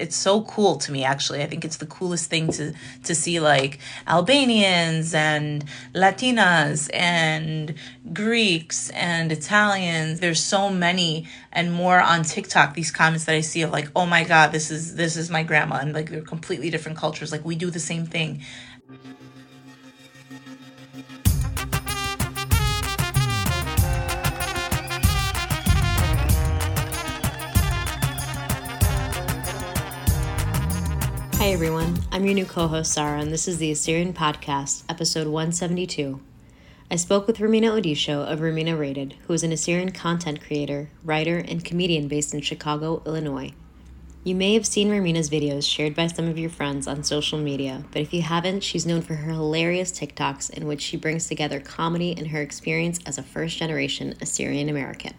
It's so cool to me actually. I think it's the coolest thing to to see like Albanians and Latinas and Greeks and Italians. There's so many and more on TikTok these comments that I see of like, "Oh my god, this is this is my grandma." And like they're completely different cultures. Like we do the same thing. Hi, everyone. I'm your new co host, Sarah, and this is the Assyrian Podcast, episode 172. I spoke with Romina Odisho of Romina Rated, who is an Assyrian content creator, writer, and comedian based in Chicago, Illinois. You may have seen Romina's videos shared by some of your friends on social media, but if you haven't, she's known for her hilarious TikToks in which she brings together comedy and her experience as a first generation Assyrian American.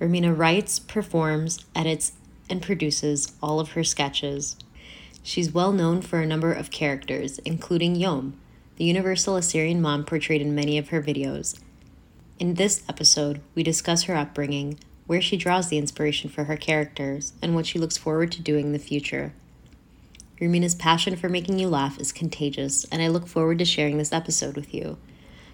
Romina writes, performs, edits, and produces all of her sketches, She's well known for a number of characters, including Yom, the universal Assyrian mom portrayed in many of her videos. In this episode, we discuss her upbringing, where she draws the inspiration for her characters, and what she looks forward to doing in the future. Romina's passion for making you laugh is contagious, and I look forward to sharing this episode with you.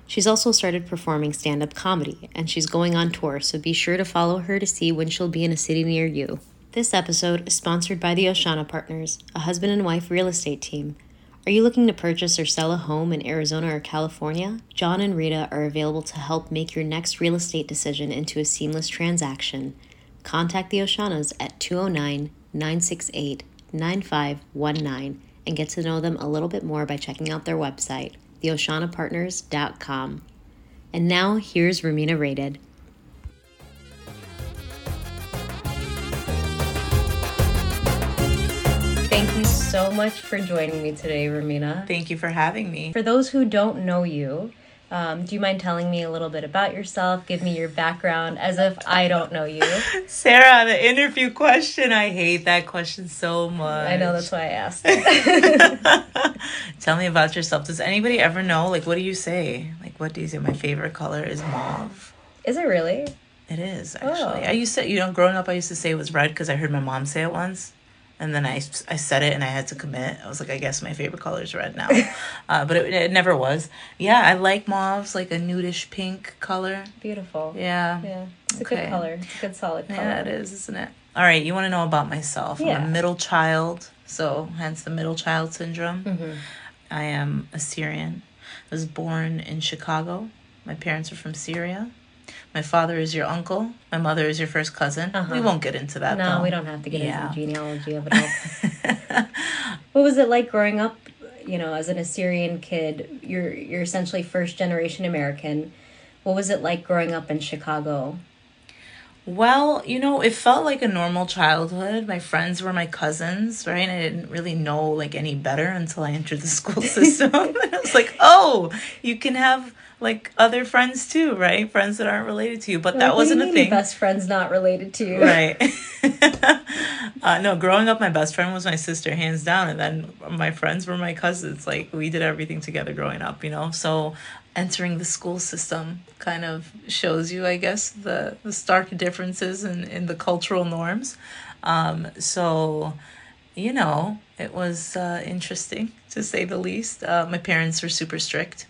She's also started performing stand up comedy, and she's going on tour, so be sure to follow her to see when she'll be in a city near you. This episode is sponsored by the Oshana Partners, a husband and wife real estate team. Are you looking to purchase or sell a home in Arizona or California? John and Rita are available to help make your next real estate decision into a seamless transaction. Contact the Oshanas at 209 968 9519 and get to know them a little bit more by checking out their website, theoshanapartners.com. And now, here's Romina Rated. So much for joining me today, Ramina. Thank you for having me. For those who don't know you, um, do you mind telling me a little bit about yourself? Give me your background as if I don't know you. Sarah, the interview question. I hate that question so much. I know, that's why I asked. Tell me about yourself. Does anybody ever know? Like, what do you say? Like, what do you say? My favorite color is mauve. Is it really? It is, actually. Oh. I used to, you know, growing up, I used to say it was red because I heard my mom say it once and then I, I said it and I had to commit. I was like, I guess my favorite color is red now. uh, but it, it never was. Yeah, I like mauves, like a nudish pink color. Beautiful. Yeah. Yeah. It's okay. a good color. It's a good solid color. Yeah, it is, isn't it? All right, you want to know about myself. Yeah. I'm a middle child, so hence the middle child syndrome. Mm-hmm. I am Assyrian. I was born in Chicago. My parents are from Syria. My father is your uncle. My mother is your first cousin. Uh-huh. We won't get into that. No, though. we don't have to get yeah. into the genealogy of it all. what was it like growing up? You know, as an Assyrian kid, you're you're essentially first generation American. What was it like growing up in Chicago? Well, you know, it felt like a normal childhood. My friends were my cousins, right? I didn't really know like any better until I entered the school system. and I was like, oh, you can have like other friends too, right? Friends that aren't related to you. But that wasn't a thing. Best friends not related to you, right? uh, no, growing up, my best friend was my sister, hands down, and then my friends were my cousins. Like we did everything together growing up, you know. So entering the school system kind of shows you, I guess, the the stark differences in in the cultural norms. Um, so you know, it was uh, interesting to say the least. Uh, my parents were super strict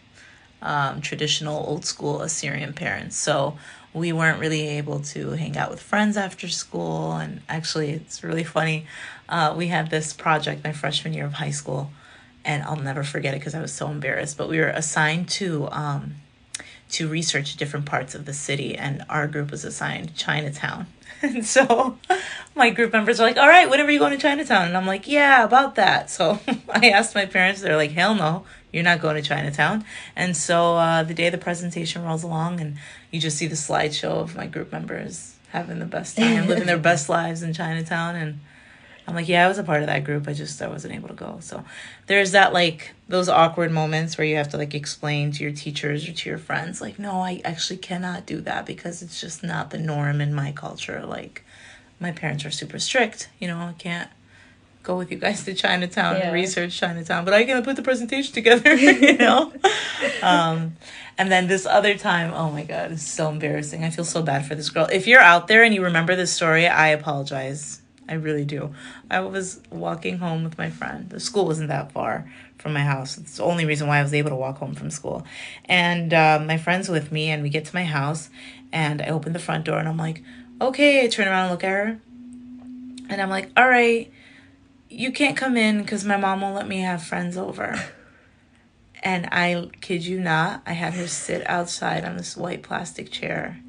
um, traditional old school Assyrian parents. So we weren't really able to hang out with friends after school. And actually, it's really funny. Uh, we had this project my freshman year of high school, and I'll never forget it because I was so embarrassed. But we were assigned to um, to research different parts of the city, and our group was assigned Chinatown. And so my group members are like, All right, when are you going to Chinatown? And I'm like, Yeah, about that. So I asked my parents, they're like, Hell no, you're not going to Chinatown. And so uh, the day the presentation rolls along, and you just see the slideshow of my group members having the best time, living their best lives in Chinatown. And I'm like, yeah, I was a part of that group. I just I wasn't able to go. So there's that like those awkward moments where you have to like explain to your teachers or to your friends, like, no, I actually cannot do that because it's just not the norm in my culture. Like my parents are super strict. You know, I can't go with you guys to Chinatown yeah. and research Chinatown, but I can put the presentation together, you know? um, and then this other time, oh my God, it's so embarrassing. I feel so bad for this girl. If you're out there and you remember this story, I apologize. I really do. I was walking home with my friend. The school wasn't that far from my house. It's the only reason why I was able to walk home from school. And uh, my friend's with me, and we get to my house, and I open the front door, and I'm like, okay. I turn around and look at her, and I'm like, all right, you can't come in because my mom won't let me have friends over. And I kid you not, I had her sit outside on this white plastic chair.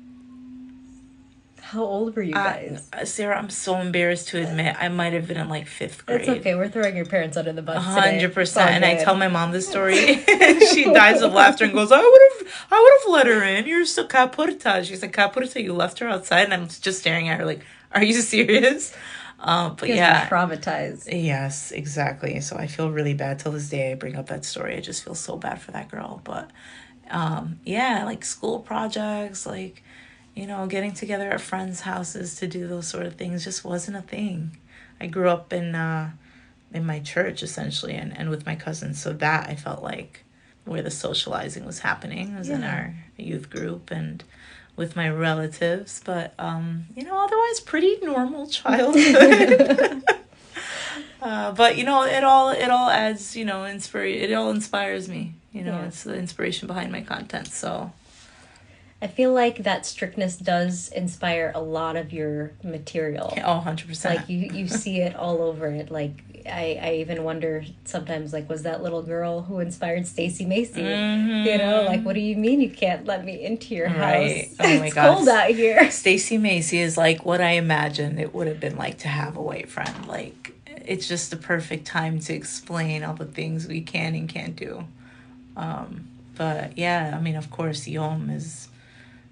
How old were you guys? Uh, Sarah, I'm so embarrassed to admit I might have been in like fifth grade. It's okay. We're throwing your parents under the bus. hundred percent. And I tell my mom this story, and she dies of laughter and goes, "I would have, I would have let her in. You're so capurta." She's like, "Capurta, you left her outside," and I'm just staring at her like, "Are you serious?" Uh, but yeah, traumatized. Yes, exactly. So I feel really bad till this day. I bring up that story. I just feel so bad for that girl. But um, yeah, like school projects, like you know, getting together at friends' houses to do those sort of things just wasn't a thing. I grew up in uh, in my church essentially, and and with my cousins, so that I felt like where the socializing was happening was yeah. in our youth group and with my relatives, but um, you know, otherwise pretty normal childhood. uh, but you know, it all it all adds, you know, inspire it all inspires me. You know, yeah. it's the inspiration behind my content. So I feel like that strictness does inspire a lot of your material. Oh, 100%. Like you, you see it all over it. Like I, I even wonder sometimes like was that little girl who inspired Stacy Macy? Mm-hmm. You know, like what do you mean you can't let me into your right. house? Oh my it's god. cold out here. Stacy Macy is like what I imagined it would have been like to have a white friend. Like it's just the perfect time to explain all the things we can and can't do. Um, but yeah, I mean, of course, Yom is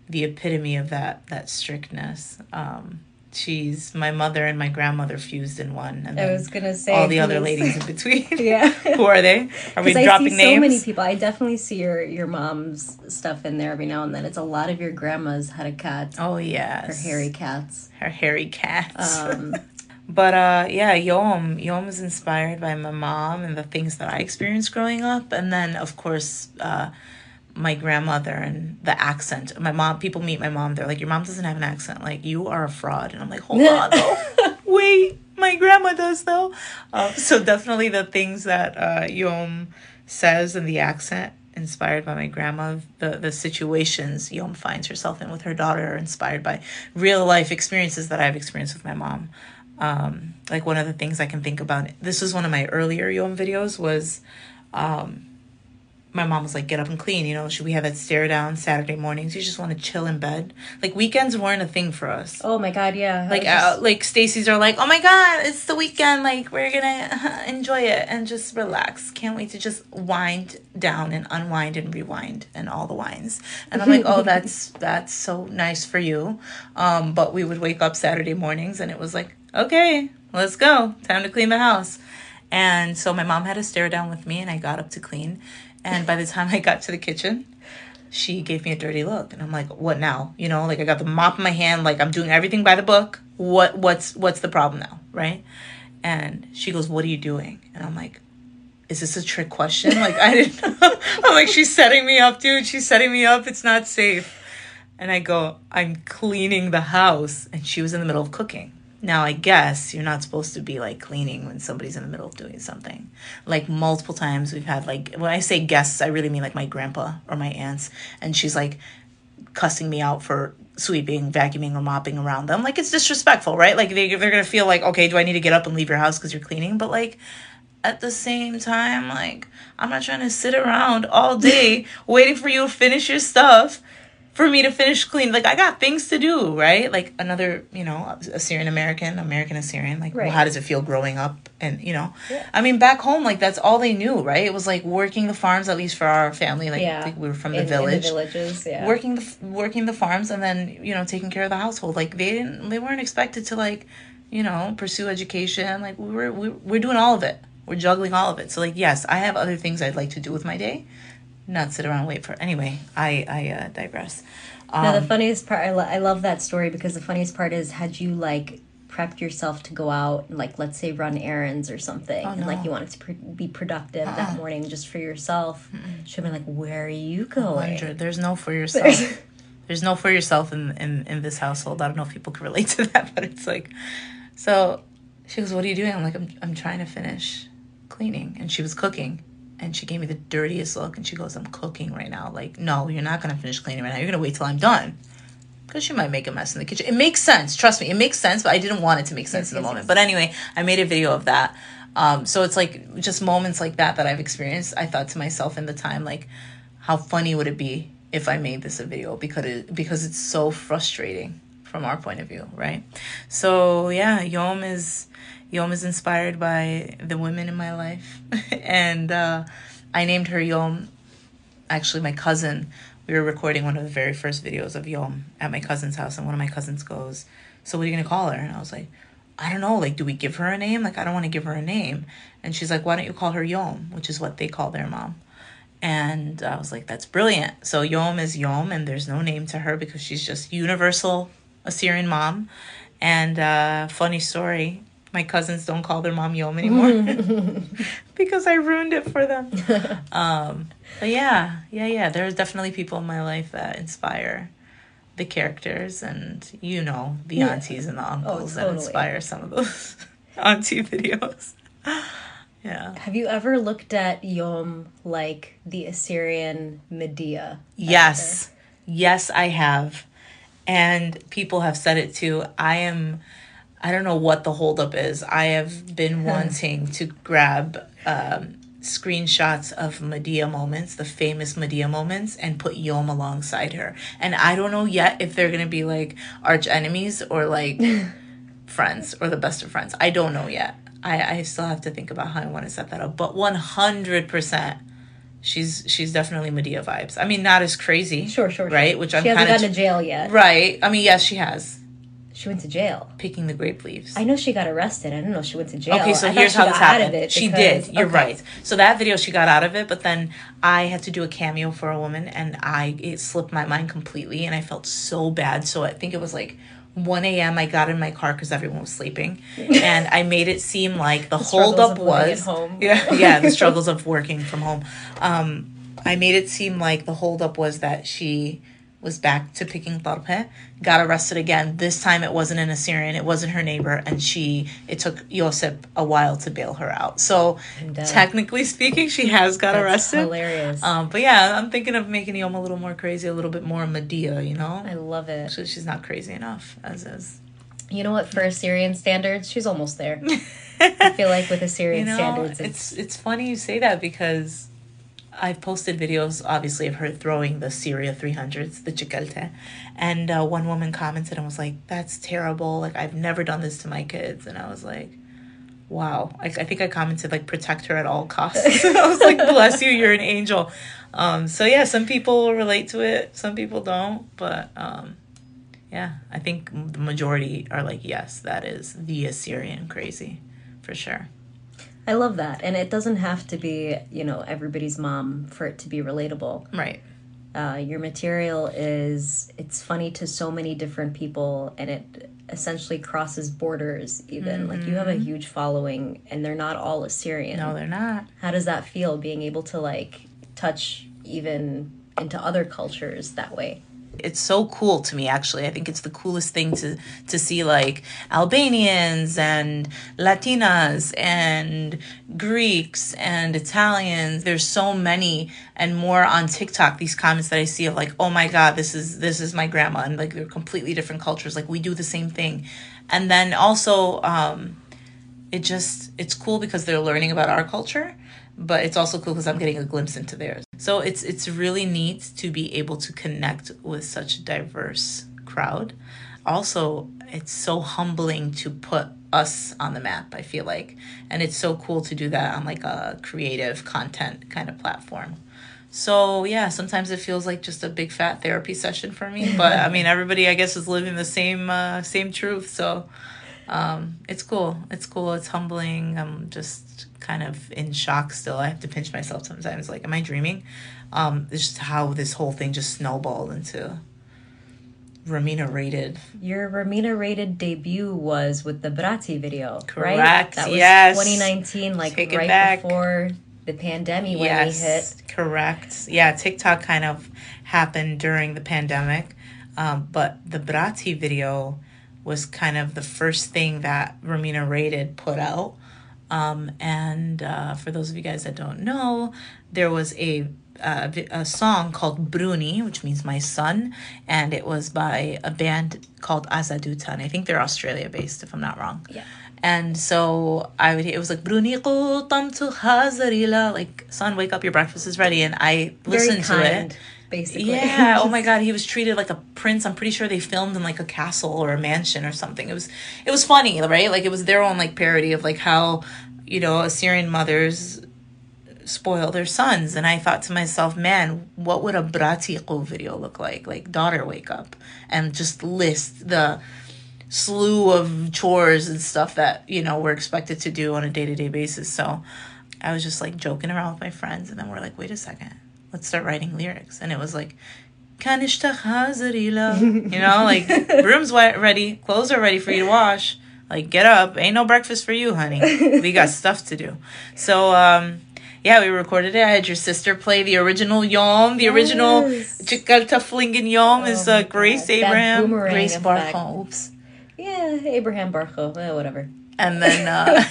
the epitome of that that strictness. Um, she's my mother and my grandmother fused in one. And I was gonna say all the other ladies in between. yeah, who are they? Are we I dropping see names? So many people. I definitely see your your mom's stuff in there every now and then. It's a lot of your grandmas had a cat. Oh yes, her hairy cats. Her hairy cats. Um, but uh, yeah, Yom Yom is inspired by my mom and the things that I experienced growing up, and then of course. Uh, my grandmother and the accent. My mom, people meet my mom, they're like, Your mom doesn't have an accent. Like, you are a fraud. And I'm like, Hold on, though. Wait, my grandma does, though. Uh, so, definitely the things that uh, Yom says and the accent inspired by my grandma. The, the situations Yom finds herself in with her daughter are inspired by real life experiences that I've experienced with my mom. Um, like one of the things I can think about, this was one of my earlier Yom videos, was um, my mom was like, get up and clean. You know, should we have that stare down Saturday mornings? You just want to chill in bed. Like weekends weren't a thing for us. Oh my god, yeah. Like just... uh, like Stacy's are like, oh my god, it's the weekend. Like we're gonna enjoy it and just relax. Can't wait to just wind down and unwind and rewind and all the wines. And I'm like, oh, that's that's so nice for you. Um, but we would wake up Saturday mornings and it was like, okay, let's go, time to clean the house. And so my mom had a stare down with me, and I got up to clean and by the time I got to the kitchen, she gave me a dirty look. And I'm like, what now? You know, like I got the mop in my hand, like I'm doing everything by the book. What what's what's the problem now? Right? And she goes, What are you doing? And I'm like, is this a trick question? Like I didn't I'm like, she's setting me up, dude. She's setting me up. It's not safe. And I go, I'm cleaning the house. And she was in the middle of cooking. Now, I guess you're not supposed to be like cleaning when somebody's in the middle of doing something. Like multiple times we've had like when I say guests, I really mean like my grandpa or my aunts, and she's like cussing me out for sweeping, vacuuming, or mopping around them. Like it's disrespectful, right? Like they they're gonna feel like, okay, do I need to get up and leave your house because you're cleaning? But like at the same time, like I'm not trying to sit around all day waiting for you to finish your stuff for me to finish clean. Like I got things to do, right? Like another, you know, Assyrian American, American Assyrian. Like, right. well, how does it feel growing up? And you know, yeah. I mean, back home, like that's all they knew, right? It was like working the farms, at least for our family. Like, yeah. we were from the in, village, in the villages, yeah. Working the working the farms, and then you know, taking care of the household. Like they didn't, they weren't expected to like, you know, pursue education. Like we were, we, we're doing all of it. We're juggling all of it. So like, yes, I have other things I'd like to do with my day not sit around and wait for anyway i i uh, digress um, now the funniest part I, lo- I love that story because the funniest part is had you like prepped yourself to go out and like let's say run errands or something oh, no. and like you wanted to pr- be productive uh-uh. that morning just for yourself should have been like where are you going 100. there's no for yourself there's no for yourself in, in in this household i don't know if people can relate to that but it's like so She goes, "What are you doing?" I'm like, "I'm I'm trying to finish cleaning," and she was cooking. And she gave me the dirtiest look, and she goes, "I'm cooking right now." Like, no, you're not gonna finish cleaning right now. You're gonna wait till I'm done because she might make a mess in the kitchen. It makes sense. Trust me, it makes sense. But I didn't want it to make sense Yes, in the yes, moment. yes. But anyway, I made a video of that. Um, so it's like just moments like that that I've experienced. I thought to myself in the time, like, how funny would it be if I made this a video because it because it's so frustrating from our point of view, right? So yeah, Yom is Yom is inspired by the women in my life, and uh, I named her Yom. Actually, my cousin. We were recording one of the very first videos of Yom at my cousin's house, and one of my cousins goes, "So what are you gonna call her?" And I was like, "I don't know. Like, do we give her a name? Like, I don't want to give her a name." And she's like, "Why don't you call her Yom?" Which is what they call their mom. And I was like, that's brilliant. So Yom is Yom, and there's no name to her because she's just universal Assyrian mom. And uh, funny story, my cousins don't call their mom Yom anymore because I ruined it for them. Um, but yeah, yeah, yeah. There's definitely people in my life that inspire the characters, and you know, the Yeah. aunties and the uncles that totally. inspire some of those auntie videos. yeah. Have you ever looked at Yom like the Assyrian Madea? Yes. Yes, I have. And people have said it too. I am I don't know what the holdup is. I have been wanting to grab um, screenshots of Madea moments, the famous Madea moments, and put Yom alongside her. And I don't know yet if they're gonna be like arch enemies or like friends or the best of friends. I don't know yet. I, I still have to think about how I want to set that up. But one hundred percent she's she's definitely Madea vibes. I mean not as crazy. Sure, sure, sure. Right? Which I'm she hasn't of to jail yet. Right. I mean yes she has. She went to jail. Picking the grape leaves. I know she got arrested. I don't know if she went to jail. Okay, so I here's she how got this out happened. of it she did. You're okay. right. So that video, she got out of it, but then I had to do a cameo for a woman, and I it slipped my mind completely, and I felt so bad. So I think it was like 1 a.m. I got in my car because everyone was sleeping, and I made it seem like the, struggles holdup was yeah, yeah, the struggles of working from home. Um, I made it seem like the holdup was that she was back to picking tarpe, got arrested again. This time it wasn't an Assyrian, it wasn't her neighbor, and she it took Yosef a while to bail her out. So And, uh, technically speaking, she has got arrested. hilarious. Um, but yeah, I'm thinking of making Yom a little more crazy, a little bit more Madea, you know? I love it. So she's not crazy enough as is. You know what? For Assyrian standards, she's almost there. I feel like with Assyrian you know, standards, it's it's, it's funny you say that because I've posted videos, obviously, of her throwing the Syria 300s, the chikalte, and uh, one woman commented and was like, "That's terrible. Like I've never done this to my kids," and I was like. Wow, I, I think I commented like protect her at all costs. I was like, bless you, you're an angel. Um, so yeah, some people relate to it, some people don't, but um, yeah, I think the majority are like, yes, that is the Assyrian crazy, for sure. I love that, and it doesn't have to be you know everybody's mom for it to be relatable. Right. Uh, your material is it's funny to so many different people, and it essentially crosses borders. Even like you have a huge following, and they're not all Assyrian. No, they're not. How does that feel being able to like touch even into other cultures that way? It's so cool to me actually. I think it's the coolest thing to to see like Albanians and Latinas and Greeks and Italians. There's so many and more on TikTok these comments that I see of like, "Oh my god, this is this is my grandma." And like they're completely different cultures. Like we do the same thing. And then also um it just it's cool because they're learning about our culture but it's also cool because i'm getting a glimpse into theirs. So it's it's really neat to be able to connect with such a diverse crowd. Also it's so humbling to put us on the map i feel like. And it's so cool to do that on like a creative content kind of platform. So yeah sometimes it feels like just a big fat therapy session for me but i mean everybody i guess is living the same uh, same truth so um, it's cool. It's cool. It's humbling. I'm just kind of in shock still. I have to pinch myself sometimes. Like, am I dreaming? Um, it's just how this whole thing just snowballed into Ramina rated. Your Ramina rated debut was with the Brati video, right? Correct, That was yes. 2019, like Take right before the pandemic when yes, we hit. correct. Yeah, TikTok kind of happened during the pandemic, um, but the Brati video was kind of the first thing that Romina Rated put out. Um, and uh, for those of you guys that don't know, there was a uh, a song called Bruni, which means my son, and it was by a band called Azadutan. I think they're Australia based, if I'm not wrong. Yeah. And so I would, it was like Bruni tam tu hazarila, like son, wake up, your breakfast is ready. And I listened to it. Basically. Yeah. oh my God, he was treated like a prince. I'm pretty sure they filmed in like a castle or a mansion or something. It was, it was funny, right? Like it was their own like parody of like how, you know, Assyrian mothers spoil their sons. And I thought to myself, man, what would a Bratiqo video look like? Like daughter wake up and just list the slew of chores and stuff that, you know, we're expected to do on a day to day basis. So I was just like joking around with my friends and then we're like, wait a second, let's start writing lyrics. And it was like you know, like room's wet ready, clothes are ready for you to wash. Like get up, ain't no breakfast for you, honey. we got stuff to do. So um yeah, we recorded it. I had your sister play the original Yom. The yes. original Chikalta Flingen Yom oh is uh, Grace God. Abraham. Grace Barkham. Oops. Yeah, Abraham Barcho, eh, whatever. And then uh,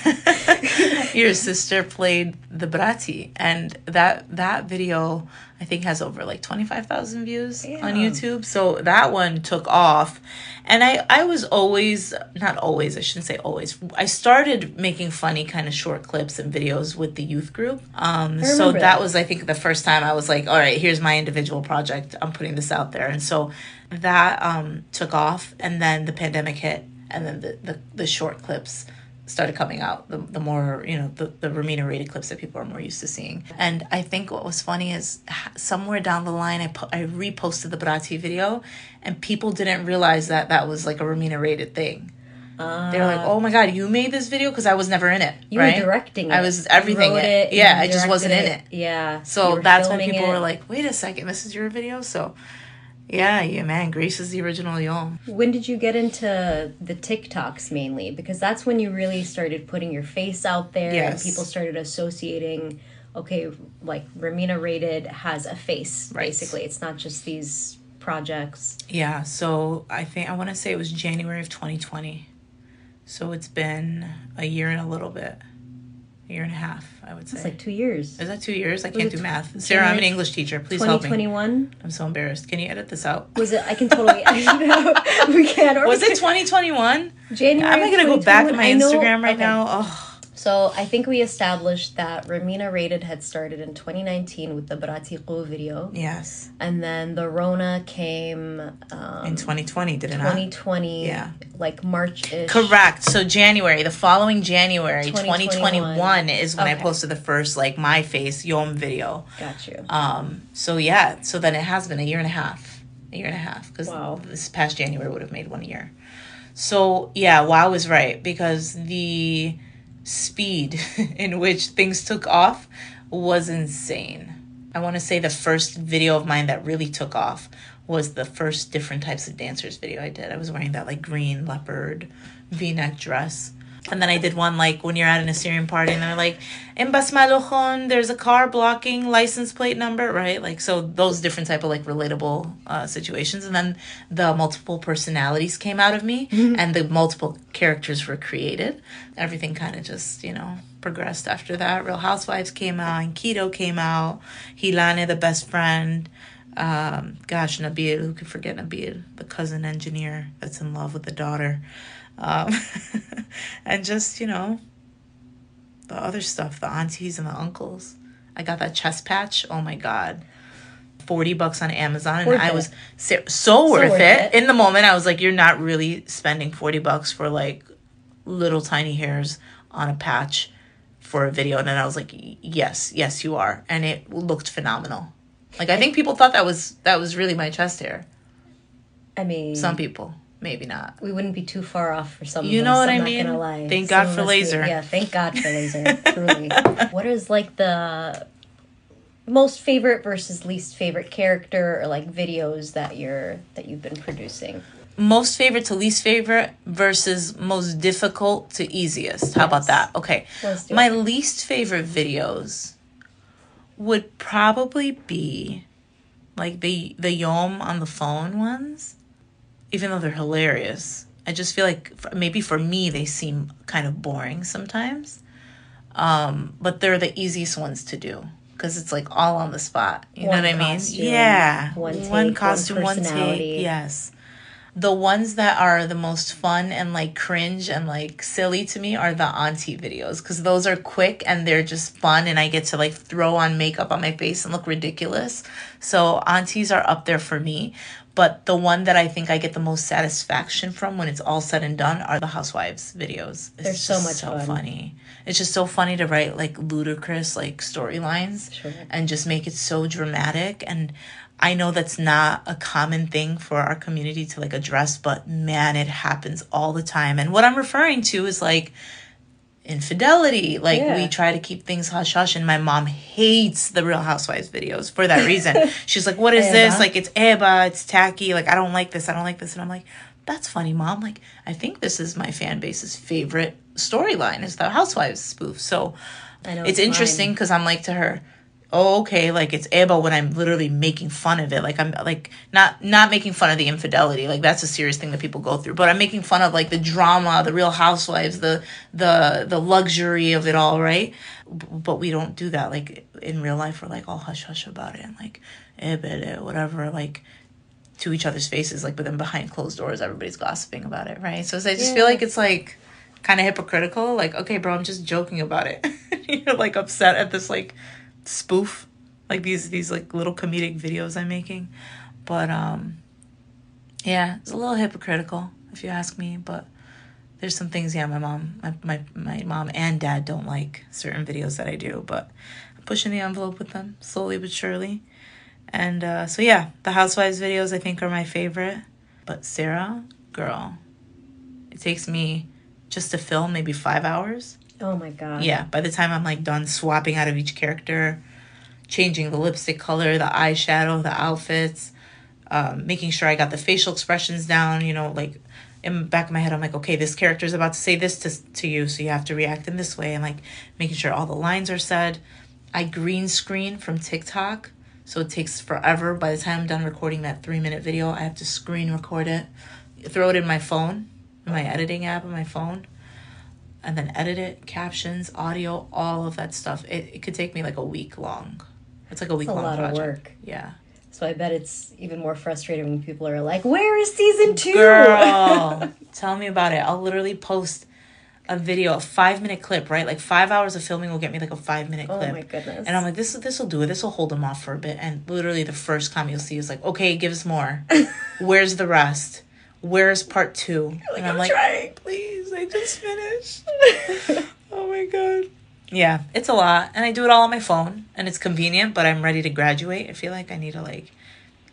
your sister played the Brati, and that that video I think has over like twenty five thousand views yeah. on YouTube. So that one took off, and I I was always not always I shouldn't say always I started making funny kind of short clips and videos with the youth group. Um, so that, that was I think the first time I was like, all right, here's my individual project. I'm putting this out there, and so that um, took off, and then the pandemic hit, and then the the, the short clips started coming out the, the more you know the, the Romina rated clips that people are more used to seeing. And i think what was funny is somewhere down the line i, po- I reposted the brati video and people didn't realize that that was like a Romina rated thing uh, they're like oh my god you made this video? Because i was never in it you right? were directing it. i was everything it, it. yeah i just wasn't in it. yeah. So that's when people were like wait a second this is your video? So yeah, yeah, man. Grace is the original Yom. When did you get into the TikToks mainly? Because that's when you really started putting your face out there yes. and people started associating, okay, like Romina Rated has a face, right. basically. It's not just these projects. Yeah, so I think I want to say it was January of 2020. So it's been a year and a little bit a year and a half, I would say. It's like two years. Is that two years? I can't do math. Sarah, I'm an English teacher. Please help me. 2021? I'm so embarrassed. Can you edit this out? Was it? I can totally. I know. We can. Or was it 2021? January. I'm not going to go back on my Instagram right okay. now. Oh. So I think we established that Ramina Rated had started in 2019 with the Bratiqo video. Yes. And then the Rona came um, in 2020, did it 2020, not? Yeah. Like March Correct. So January, the following January, 2021, 2021 is when okay. I posted the first like my face Yom video. Got you. Um. So yeah. So then it has been a year and a half. A year and a half because wow. this past January would have made one year. So yeah, Wow was right because the speed in which things took off was insane. I want to say the first video of mine that really took off was the first different types of dancers video I did. I was wearing that like green leopard v-neck dress and then I did one like when you're at an Assyrian party and they're like, in Basmalochon, there's a car blocking license plate number, right? Like, so those different type of like relatable uh, situations. And then the multiple personalities came out of me mm-hmm. and the multiple characters were created. Everything kind of just, you know, progressed after that. Real Housewives came out and Keto came out. Hilane, the best friend. Um, gosh, Nabil, who could forget Nabil, the cousin engineer that's in love with the daughter um, and just you know the other stuff the aunties and the uncles. I got that chest patch. Oh my god. 40 bucks on amazon and worth i was so, so worth, worth it. it. In the moment i was like you're not really spending 40 bucks for like little tiny hairs on a patch for a video. And then i was like yes yes you are. And it looked phenomenal. Like i think people thought that was that was really my chest hair. I mean some people maybe not. We wouldn't be too far off for some. You of know us, what I'm I mean? Not lie. Thank some God for laser. Be, yeah, thank God for laser. truly. What is like the most favorite versus least favorite character or like videos that you're that you've been producing? Most favorite to least favorite versus most difficult to easiest. How yes. about that? Okay. My it. least favorite videos would probably be like the the Yom on the phone ones even though they're hilarious, I just feel like maybe for me they seem kind of boring sometimes. Um, but they're the easiest ones to do because it's like all on the spot. You One know what I mean? yeah. one take, one one costume, one take. Yes. The ones that are the most fun and like cringe and like silly to me are the auntie videos because those are quick and they're just fun and I get to like throw on makeup on my face and look ridiculous. So aunties are up there for me. But the one that I think I get the most satisfaction from when it's all said and done are the housewives videos. It's They're so much so fun. funny. It's just so funny to write like ludicrous like storylines Sure. and just make it so dramatic and I know that's not a common thing for our community to like address, but man, it happens all the time. And what I'm referring to is like infidelity. Like Yeah. we try to keep things hush hush, and my mom hates the Real Housewives videos for that reason. She's like, "What is this? Like it's eba, it's tacky. Like I don't like this. I don't like this." And I'm like, "That's funny, mom. Like I think this is my fan base's favorite storyline is the Housewives spoof." So I know it's mine. interesting because I'm like to her, oh okay, like it's eba when I'm literally making fun of it. Like I'm like not not making fun of the infidelity. Like that's a serious thing that people go through. But I'm making fun of like the drama, the Real Housewives, the the the luxury of it all, right? But we don't do that. Like in real life, we're like all hush hush about it and like eh, eba eh, whatever. Like to each other's faces, like but then behind closed doors, everybody's gossiping about it, right? So I just feel like it's like kind of hypocritical. Like, okay, bro, I'm just joking about it. You're like upset at this like spoof, like these these like little comedic videos I'm making, but um, yeah, it's a little hypocritical if you ask me. But there's some things, yeah, my mom, my my my mom and dad don't like certain videos that I do, but I'm pushing the envelope with them slowly but surely. And uh, so yeah, the Housewives videos I think are my favorite. But Sarah, girl, it takes me just to film maybe five hours. Oh my god. Yeah, by the time I'm like done swapping out of each character, changing the lipstick color, the eyeshadow, the outfits, um, making sure I got the facial expressions down, you know, like in the back of my head, I'm like, okay, this character is about to say this to, to you, so you have to react in this way, and like making sure all the lines are said. I green screen from TikTok, so it takes forever. By the time I'm done recording that three minute video, I have to screen record it, throw it in my phone, in my editing app on my phone and then edit it, captions, audio, all of that stuff. It, it could take me like a week long. It's like a week a long lot of work. Yeah. So I bet it's even more frustrating when people are like, "Where is season two? Girl, tell me about it. I'll literally post a video, a five minute clip, right? Like five hours of filming will get me like a five minute clip. oh my goodness. And I'm like, this this will do it. This will hold them off for a bit. And literally, the first comment you'll see is like, okay, give us more. Where's the rest? Where's part two? and I'm, "I'm like, trying." please, I just finished. oh my god. Yeah, it's a lot, and I do it all on my phone, and it's convenient. But I'm ready to graduate. I feel like I need to like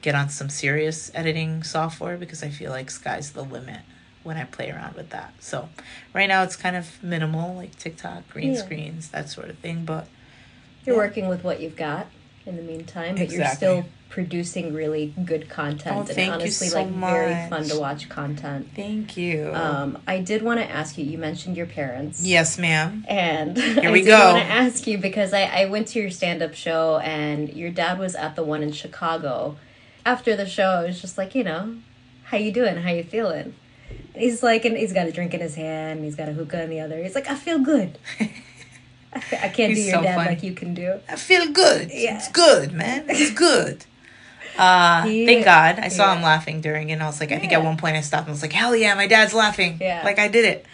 get on some serious editing software because I feel like sky's the limit when I play around with that. So right now it's kind of minimal, like TikTok, green Yeah. screens, that sort of thing. But You're Yeah. working with what you've got in the meantime, but you're still producing really good content Oh, and honestly so like very fun to watch content. thank you. Um, I did want to ask you. You mentioned your parents. yes, ma'am. And Here I we go. want to ask you because I, I went to your stand up show and your dad was at the one in Chicago. After the show, I was just like, you know, how you doing? How you feeling? He's like, and he's got a drink in his hand, he's got a hookah in the other. He's like, I feel good. I, can't do your so dad funny. like you can do. I feel good. Yeah. It's good, man. It's good. Uh, He- thank God. I saw yeah. him laughing during it. And I was like, I think at one point I stopped and was like, hell yeah, my dad's laughing. Yeah. Like I did it.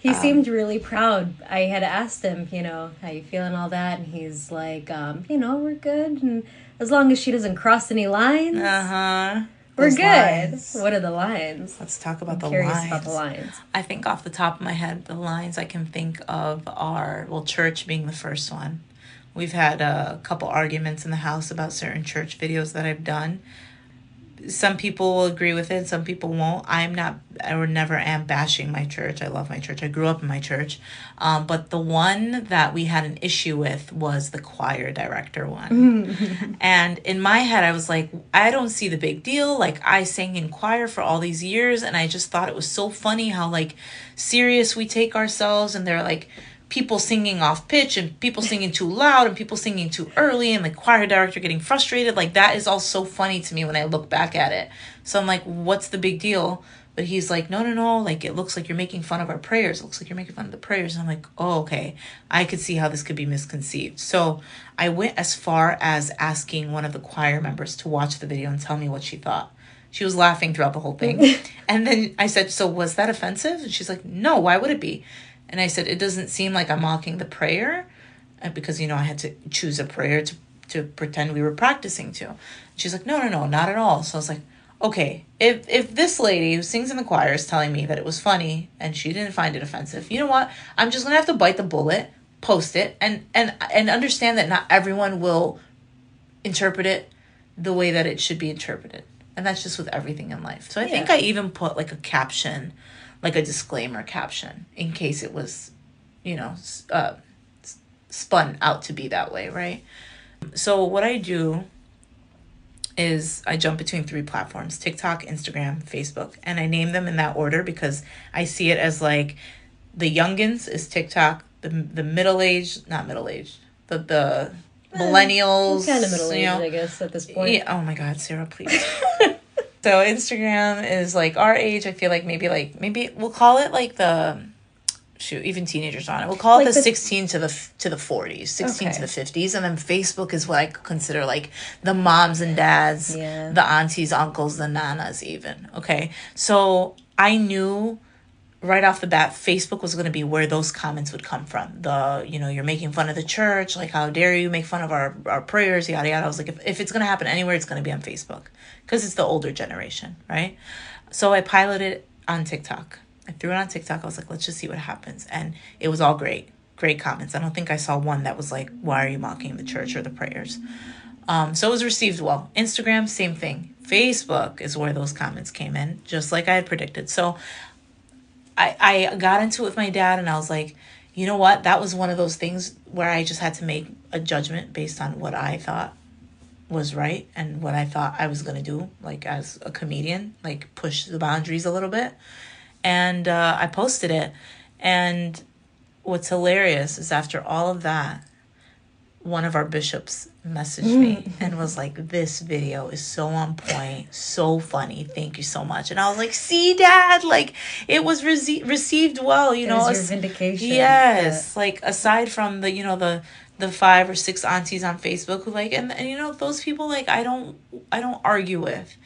He Um, seemed really proud. I had asked him, you know, how you feeling, all that, and he's like, um, you know, we're good, and as long as she doesn't cross any lines, Uh huh. we're good. What are the lines? Let's talk about I'm the curious lines. about the lines. I think off the top of my head, the lines I can think of are well, church being the first one. We've had a couple arguments in the house about certain church videos that I've done. Some people will agree with it, some people won't. I'm not, I never am bashing my church. I love my church. I grew up in my church. Um, but the one that we had an issue with was the choir director one. and in my head, I was like, I don't see the big deal. Like, I sang in choir for all these years, and I just thought it was so funny how, like, serious we take ourselves, and they're like, people singing off pitch and people singing too loud and people singing too early and the choir director getting frustrated like that is all so funny to me when i look back at it so i'm like what's the big deal But he's like, no, no, no. Like, it looks like you're making fun of our prayers. It looks like you're making fun of the prayers. And I'm like, oh, okay. I could see how this could be misconceived. So I went as far as asking one of the choir members to watch the video and tell me what she thought. She was laughing throughout the whole thing. and then I said, so was that offensive? And she's like, no, why would it be? And I said, it doesn't seem like I'm mocking the prayer uh, because, you know, I had to choose a prayer to, to pretend we were practicing to. She's like, no, no, no, not at all. So I was like, okay, if if this lady who sings in the choir is telling me that it was funny and she didn't find it offensive, you know what? I'm just gonna have to bite the bullet, post it, and and and understand that not everyone will interpret it the way that it should be interpreted. And that's just with everything in life. So I think I even put like a caption, like a disclaimer caption, in case it was, you know, uh, spun out to be that way, right? So what I do is I jump between three platforms TikTok, Instagram, Facebook. And I name them in that order because I see it as like the youngins is TikTok, the the middle aged, not middle aged, the the millennials. kind of middle you aged, know. I guess, at this point. Yeah, oh my god, Sarah, please. so Instagram is like our age, I feel like maybe like maybe we'll call it like the shoot, even teenagers on it. We'll call it the, the- 16 to the to the 40s, 16 Okay. to the 50s, and then Facebook is what I consider like the moms and dads, Yeah. the aunties, uncles, the nanas even. Okay? So I knew right off the bat Facebook was going to be where those comments would come from. The, you know, you're making fun of the church, like how dare you make fun of our our prayers, yada yada. I was like if, if it's going to happen anywhere, it's going to be on Facebook because it's the older generation, right? So I piloted on TikTok. I threw it on TikTok. I was like, let's just see what happens. And it was all great. Great comments. I don't think I saw one that was like, why are you mocking the church or the prayers? Um, so it was received well. Instagram, same thing. Facebook is where those comments came in, just like I had predicted. So I, I got into it with my dad and I was like, you know what? That was one of those things where I just had to make a judgment based on what I thought was right and what I thought I was going to do, like as a comedian, like push the boundaries a little bit. And uh, I posted it. And what's hilarious is after all of that, one of our bishops messaged me mm. and was like, This video is so on point, so funny. Thank you so much. And I was like, See, dad, like it was rece- received well, you know. Your vindication. Yes, like aside from the you know the the five or six aunties on Facebook who like and, and you know those people like I don't I don't argue with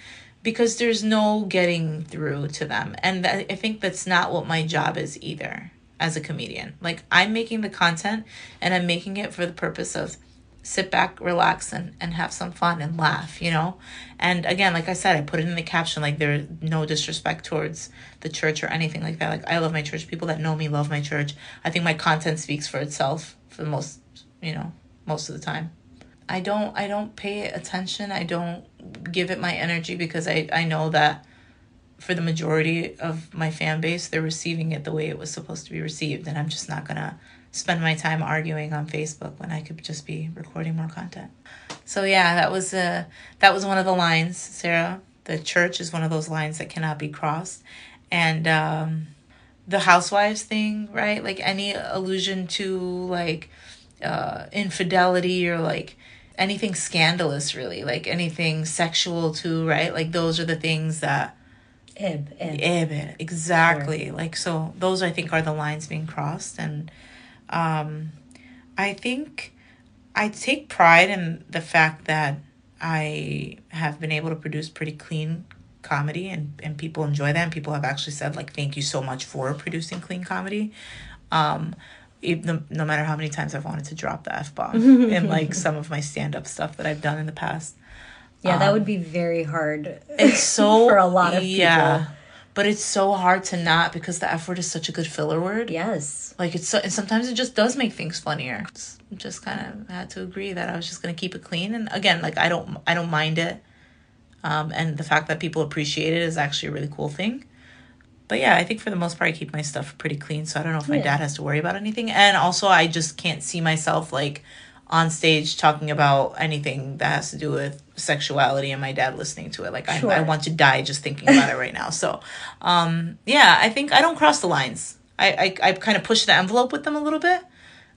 because there's no getting through to them and that, I think that's not what my job is either as a comedian. Like I'm making the content and I'm making it for the purpose of sit back, relax, and, and have some fun and laugh, you know? And again, like I said, I put it in the caption, like there's no disrespect towards the church or anything like that. Like I love my church. People that know me love my church. I think my content speaks for itself for the most, you know, most of the time. I don't I don't pay attention. I don't give it my energy because I, I know that for the majority of my fan base, they're receiving it the way it was supposed to be received. And I'm just not going to spend my time arguing on Facebook when I could just be recording more content. So yeah, that was uh, that was one of the lines, Sarah. The church is one of those lines that cannot be crossed. And um, the housewives thing, right? Like any allusion to like uh, infidelity or like anything scandalous, really, like anything sexual too, right? Like those are the things that Ib, ib. Ibid, exactly. Like so, those I think are the lines being crossed, and um, I think I take pride in the fact that I have been able to produce pretty clean comedy, and and people enjoy that. And people have actually said like, "Thank you so much for producing clean comedy." Um, even no matter how many times I've wanted to drop the f bomb in like some of my stand up stuff that I've done in the past. Yeah, that would be very hard. It's so For a lot of people. But it's so hard to not because the F word is such a good filler word. Yes. Like it's so, and sometimes it just does make things funnier. Just, just kind of had to agree that I was just gonna keep it clean. And again, like I don't I don't mind it. Um, and the fact that people appreciate it is actually a really cool thing. But yeah, I think for the most part I keep my stuff pretty clean, so I don't know if my Yeah. dad has to worry about anything. And also, I just can't see myself like on stage talking about anything that has to do with sexuality and my dad listening to it. Like I, I want to die just thinking about it right now. So, um, yeah, I think I don't cross the lines. I I, I kind of push the envelope with them a little bit.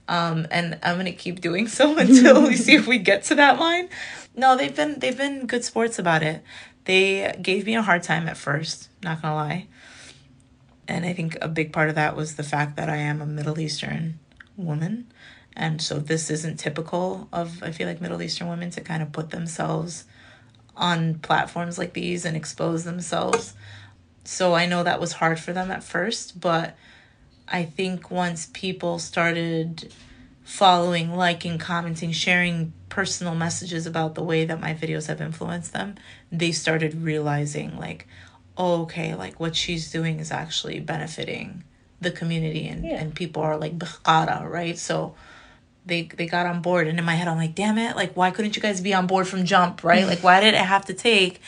Um, and I'm gonna keep doing so until we see if we get to that line. No, they've been they've been good sports about it. they gave me a hard time at first, not gonna lie. And I think a big part of that was the fact that I am a Middle Eastern woman. And so this isn't typical of, I feel like, Middle Eastern women to kind of put themselves on platforms like these and expose themselves. So I know that was hard for them at first, but I think once people started following, liking, commenting, sharing personal messages about the way that my videos have influenced them, they started realizing, like, oh, okay, like what she's doing is actually benefiting the community and, Yeah. and people are like, right? So they they got on board and in my head i'm like damn it like why couldn't you guys be on board from jump right like why did it have to take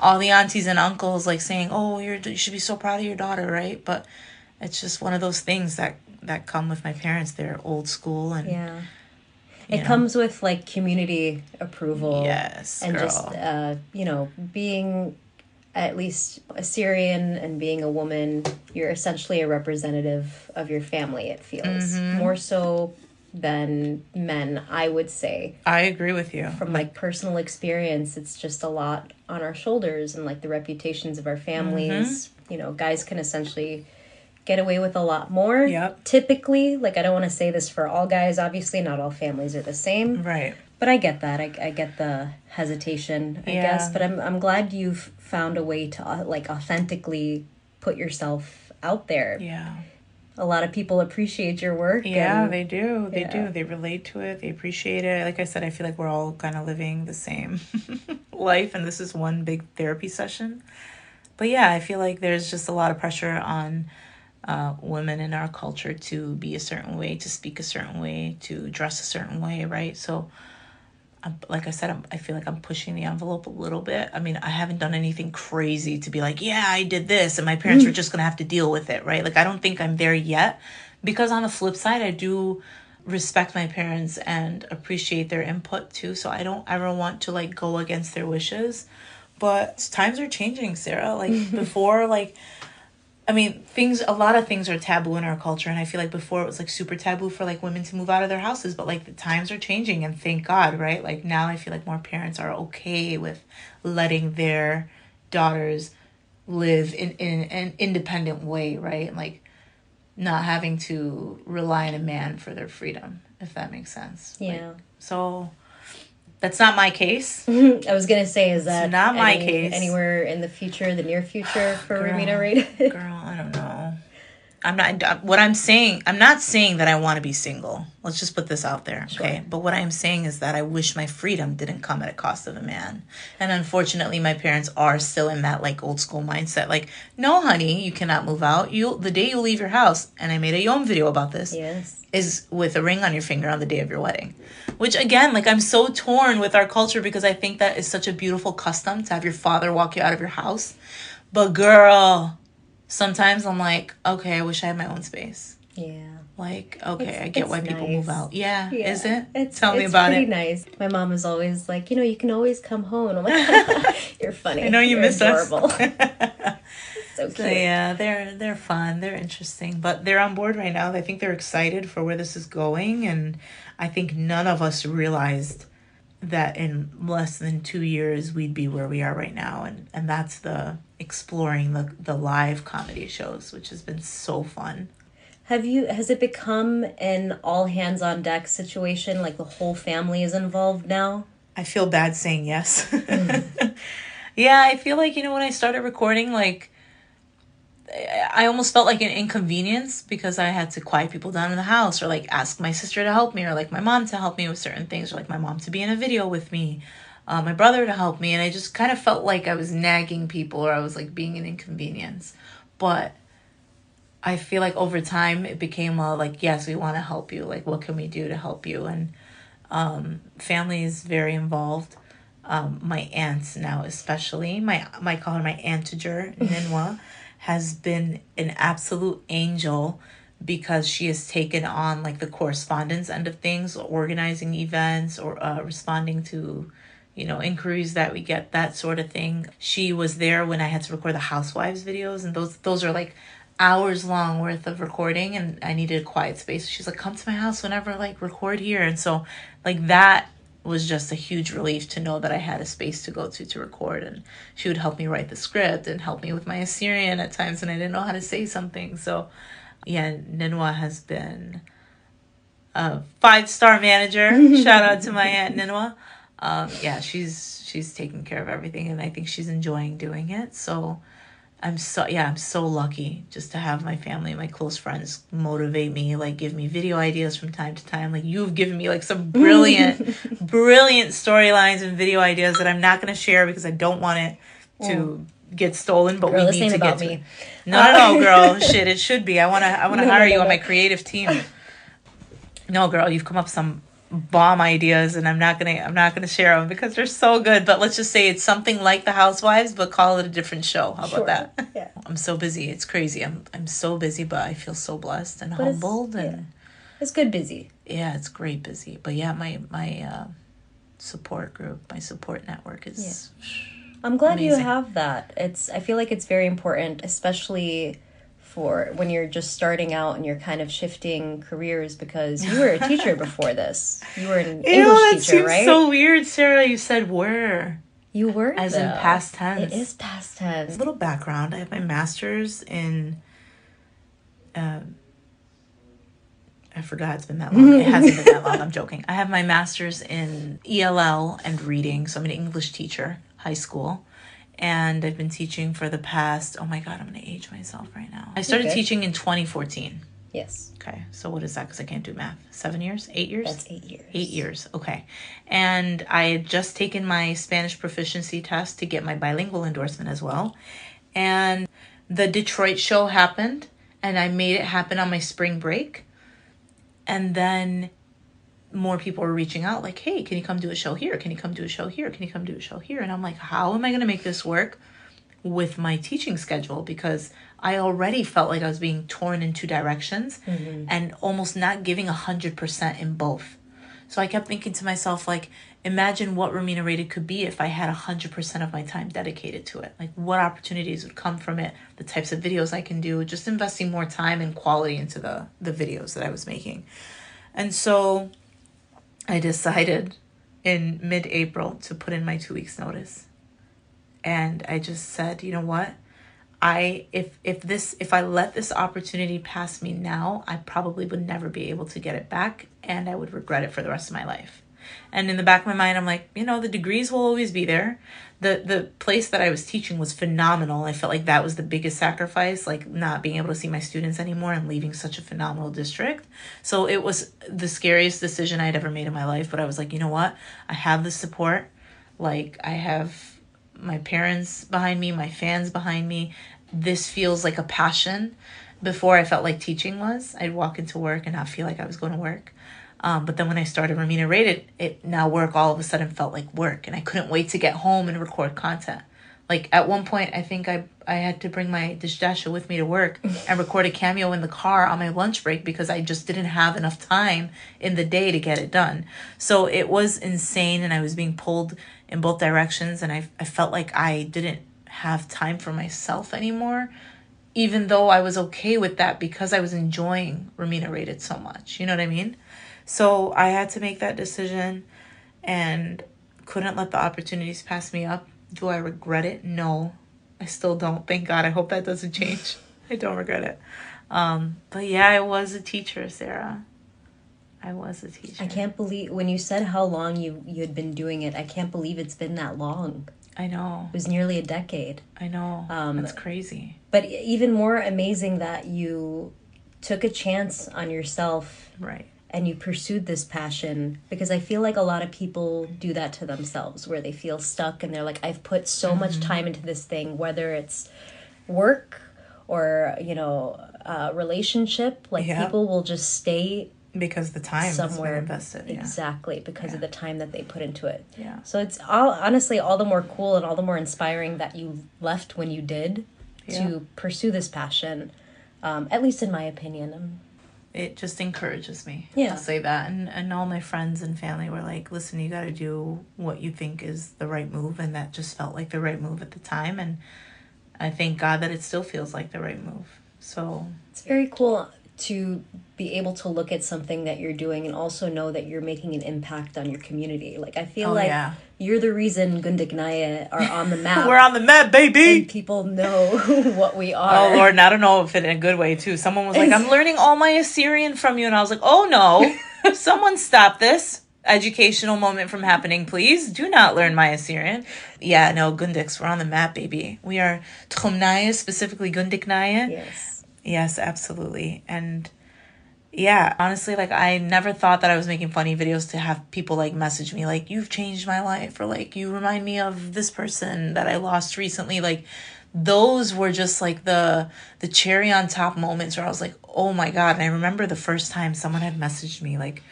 all the aunties and uncles like saying oh you're you should be so proud of your daughter right but it's just one of those things that that come with my parents they're old school and Yeah. It know. comes with like community approval. yes and girl. just uh, you know being at least Assyrian and being a woman, you're essentially a representative of your family. It feels Mm-hmm. more so than men, I would say. i agree with you From like personal experience, it's just a lot on our shoulders and like the reputations of our families. Mm-hmm. You know, guys can essentially get away with a lot more. Yep. Typically, like I don't want to say this for all guys. Obviously, not all families are the same. right But I get that. I, I get the hesitation, I Yeah. guess. But I'm I'm glad you've found a way to uh, like authentically put yourself out there. yeah A lot of people appreciate your work. Yeah, and- they do. They yeah. do. They relate to it. They appreciate it. Like I said, I feel like we're all kind of living the same life, and this is one big therapy session. But yeah, I feel like there's just a lot of pressure on uh, women in our culture to be a certain way, to speak a certain way, to dress a certain way, right? So, I'm, like I said, I'm, I feel like I'm pushing the envelope a little bit. I mean, I haven't done anything crazy to be like, yeah, I did this, and my parents were mm. just gonna have to deal with it, right? Like, I don't think I'm there yet. Because on the flip side, I do respect my parents and appreciate their input too. So I don't ever want to like go against their wishes. But times are changing, Sarah. Like before, like I mean, things a lot of things are taboo in our culture and I feel like before it was like super taboo for like women to move out of their houses, but like the times are changing and thank God, right? Like now I feel like more parents are okay with letting their daughters live in, in an independent way, right? And like not having to rely on a man for their freedom, if that makes sense. Like, Yeah. so that's not my case. I was gonna say, is that not my any- case. Anywhere in the future, the near future for Girl. Ramina Rated? Girl, I don't know. I'm not. What I'm saying, I'm not saying that I want to be single. Let's just put this out there, okay? But what I'm saying is that I wish my freedom didn't come at a cost of a man. And unfortunately, my parents are still in that like old school mindset. Like, no, honey, you cannot move out. You the day you leave your house. And I made a Yom video about this. yes. Is with a ring on your finger on the day of your wedding. Which again, like I'm so torn with our culture because I think that is such a beautiful custom to have your father walk you out of your house. But girl, sometimes I'm like, okay, I wish I had my own space. Yeah. Like, okay, It's- I get why people move out. Yeah, Yeah, is it? It's, Tell me it's about pretty it. nice. My mom is always like, you know, you can always come home. I'm like, you're funny. I know you miss adorable. us. so So cute. yeah, they're they're fun, they're interesting, but they're on board right now. I think they're excited for where this is going, and I think none of us realized that in less than two years we'd be where we are right now, and and that's the exploring the the live comedy shows, which has been so fun. Have you? Has it become an all hands on deck situation? Like the whole family is involved now. I feel bad saying yes. Mm. yeah, I feel like you know when I started recording, like I- almost felt like an inconvenience because I had to quiet people down in the house, or like ask my sister to help me, or like my mom to help me with certain things, or like my mom to be in a video with me, uh, my brother to help me, and I just kind of felt like I was nagging people, or I was like being an inconvenience, but. I feel like over time it became a like yes we want to help you like what can we do to help you and um, family is very involved. Um, my aunt now, especially my my call her my auntager Ninwa, has been an absolute angel because she has taken on like the correspondence end of things, organizing events or uh, responding to you know inquiries that we get that sort of thing. She was there when I had to record the housewives videos, and those those are like hours long worth of recording and I needed a quiet space. She's like, come to my house whenever like record here. And so like that was just a huge relief to know that I had a space to go to to record. And she would help me write the script and help me with my Assyrian at times when I didn't know how to say something. So, yeah, Ninwa has been a five star manager. Shout out to my aunt Ninwa. Um, yeah, she's she's taking care of everything, and I think she's enjoying doing it. So I'm so yeah, I'm so lucky just to have my family, my close friends motivate me, like give me video ideas from time to time. Like you've given me like some brilliant, brilliant storylines and video ideas that I'm not gonna share because I don't want it to get stolen. But Girl, we need to get to me. it. No, no, no, girl, shit, it should be. I wanna, I wanna No, no, hire no, you on my creative team. No, girl, you've come up some bomb ideas, and I'm not gonna, I'm not gonna share them because they're so good. But let's just say it's something like The Housewives, but call it a different show. How Sure. about that? Yeah. I'm so busy. It's crazy. I'm, I'm so busy, but I feel so blessed and But it's- humbled, yeah. and It's good busy. yeah. it's great busy. But yeah, my my uh, support group, my support network is. I'm glad you have that. It's I feel like it's very important, especially for when you're just starting out and you're kind of shifting careers because you were a teacher before this. You were an Ew, English teacher, right? so weird, Sarah. You said were. you were As in past tense. It is past tense. A little background. I have my master's in. Um, I forgot it's been that long. It hasn't been that long. I'm joking. I have my master's in ELL and reading, so I'm an English teacher, high school, and I've been teaching for the past. Oh my god, I'm gonna age myself right now. I started Okay. teaching in 2014. Yes, Okay, so what is that? Because I can't do math. Seven years? Eight years? that's eight years. Eight years, okay. And I had just taken my Spanish proficiency test to get my bilingual endorsement as well. And the Detroit show happened, and I made it happen on my spring break. And then more people were reaching out, like, hey, can you come do a show here? Can you come do a show here? Can you come do a show here? And I'm like, how am I going to make this work with my teaching schedule? Because I already felt like I was being torn in two directions mm-hmm. and almost not giving 100% in both. So I kept thinking to myself, like, imagine what Ramina Rated could be if I had 100% of my time dedicated to it. Like, what opportunities would come from it, the types of videos I can do, just investing more time and quality into the, the videos that I was making. And so I decided in mid April to put in my two weeks' notice. And I just said, you know what? I if if this if I let this opportunity pass me now, I probably would never be able to get it back and I would regret it for the rest of my life. And in the back of my mind I'm like, you know, the degrees will always be there. The the place that I was teaching was phenomenal. I felt like that was the biggest sacrifice, like not being able to see my students anymore and leaving such a phenomenal district. So it was the scariest decision I'd ever made in my life, but I was like, you know what? I have the support. Like I have my parents behind me, my fans behind me. This feels like a passion. Before I felt like teaching was. I'd walk into work and not feel like I was going to work. Um, but then when I started Ramina Rated, it now work all of a sudden felt like work, and I couldn't wait to get home and record content. Like at one point, I think I I had to bring my dishdasha with me to work and record a cameo in the car on my lunch break because I just didn't have enough time in the day to get it done. So it was insane, and I was being pulled in both directions, and I I felt like I didn't have time for myself anymore even though I was okay with that because I was enjoying Ramina Rated so much. You know what I mean? So I had to make that decision and couldn't let the opportunities pass me up. Do I regret it? No. I still don't. Thank God. I hope that doesn't change. I don't regret it. Um, but yeah, I was a teacher, Sarah. I was a teacher. I can't believe when you said how long you you had been doing it. I can't believe it's been that long. I know. It was nearly a decade. I know. Um, That's crazy. But even more amazing that you took a chance on yourself Right. And you pursued this passion because I feel like a lot of people do that to themselves where they feel stuck and they're like I've put so much Mm-hmm. time into this thing whether it's work or you know uh, relationship like Yeah. people will just stay Because the time somewhere invested. Yeah. exactly because of the time that they put into it Yeah. so it's all honestly all the more cool and all the more inspiring that you left when you did Yeah. to pursue this passion um, at least in my opinion it just encourages me. Yeah. I'll say that. And and all my friends and family were like, listen, you gotta do what you think is the right move and that just felt like the right move at the time and I thank God that it still feels like the right move. So It's very cool. To be able to look at something that you're doing and also know that you're making an impact on your community. Like I feel Oh, like yeah. you're the reason Gundignaya are on the map. We're on the map, baby. and people know what we oh, are. Oh Lord, and I don't know if it in a good way too. Someone was like, "I'm learning all my Assyrian from you," and I was like, "Oh no, someone stop this educational moment from happening, please. Do not learn my Assyrian." Yeah, no, Gundix, we're on the map, baby. We are Tchumnaya, specifically Gundiknaya. Yes. Yes, absolutely. And yeah, honestly, like I never thought that I was making funny videos to have people like message me like you've changed my life or like you remind me of this person that I lost recently. Like those were just like the the cherry on top moments where I was like, "Oh my god." And I remember the first time someone had messaged me like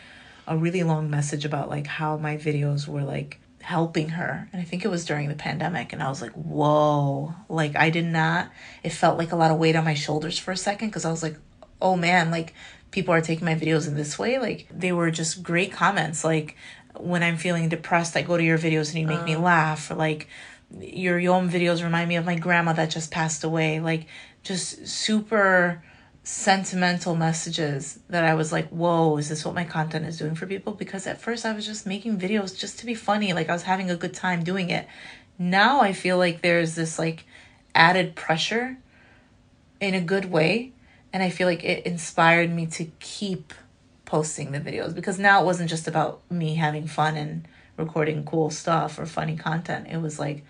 a really long message about like how my videos were like helping her. And i think it was during the pandemic and i was like whoa. Like i did not it felt like a lot of weight on my shoulders for a second because i was like oh man like people are taking my videos in this way. Like they were just great comments. Like when i'm feeling depressed i go to your videos and you make me uh. laugh. Or like your yom videos remind me of my grandma that just passed away. Like just super sentimental messages that I was like, whoa, is this what my content is doing for people? Because at first I was just making videos just to be funny. Like I was having a good time doing it. Now I feel like there's this like added pressure in a good way. And I feel like it inspired me to keep posting the videos because now it wasn't just about me having fun and recording cool stuff or funny content. It was like,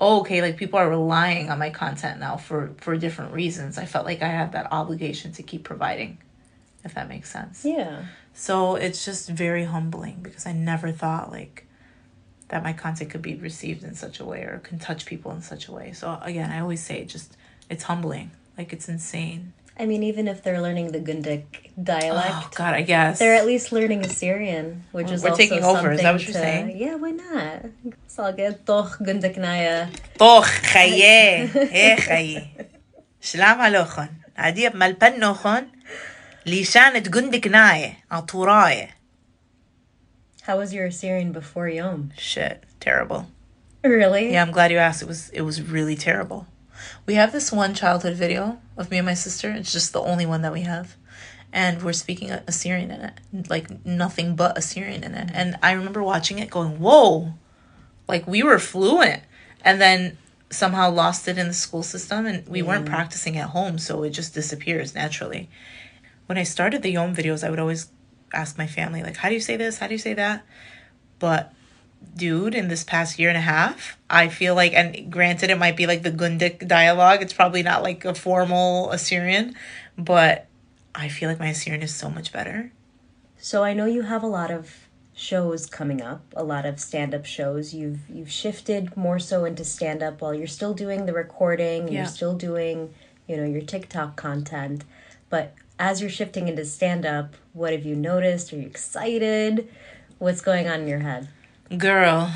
oh, okay, like people are relying on my content now for for different reasons. I felt like I had that obligation to keep providing, if that makes sense. Yeah. So it's just very humbling because I never thought like that my content could be received in such a way or can touch people in such a way. So again, I always say just it's humbling. Like it's insane. I mean, even if they're learning the Gundic dialect, oh, God, I guess they're at least learning Assyrian, which is we're taking over. Is that what you're to, saying? Yeah, why not? It's all good. Toch Gundic naya. Toch chaye, eh chaye. Shalom alochon. Adiyab malpan nochon. Lishanet Gundic naya aturaye. How was your Assyrian before Yom? Shit, terrible. Really? Yeah, I'm glad you asked. It was it was really terrible we have this one childhood video of me and my sister. It's just the only one that we have. And we're speaking Assyrian in it. Like nothing but Assyrian in it. And I remember watching it going whoa. Like we were fluent. And then somehow lost it in the school system and we weren't mm. practicing at home so it just disappears naturally. When i started the yom videos i would always ask my family like how do you say this? How do you say that? But dude in this past year and a half i feel like and granted it might be like the gundik dialogue it's probably not like a formal assyrian but i feel like my assyrian is so much better So I know you have a lot of shows coming up, a lot of stand-up shows. You've you've shifted more so into stand-up while you're still doing the recording, Yeah. you're still doing, you know, your TikTok content. But as you're shifting into stand-up, what have you noticed? Are you excited? What's going on in your head? Girl,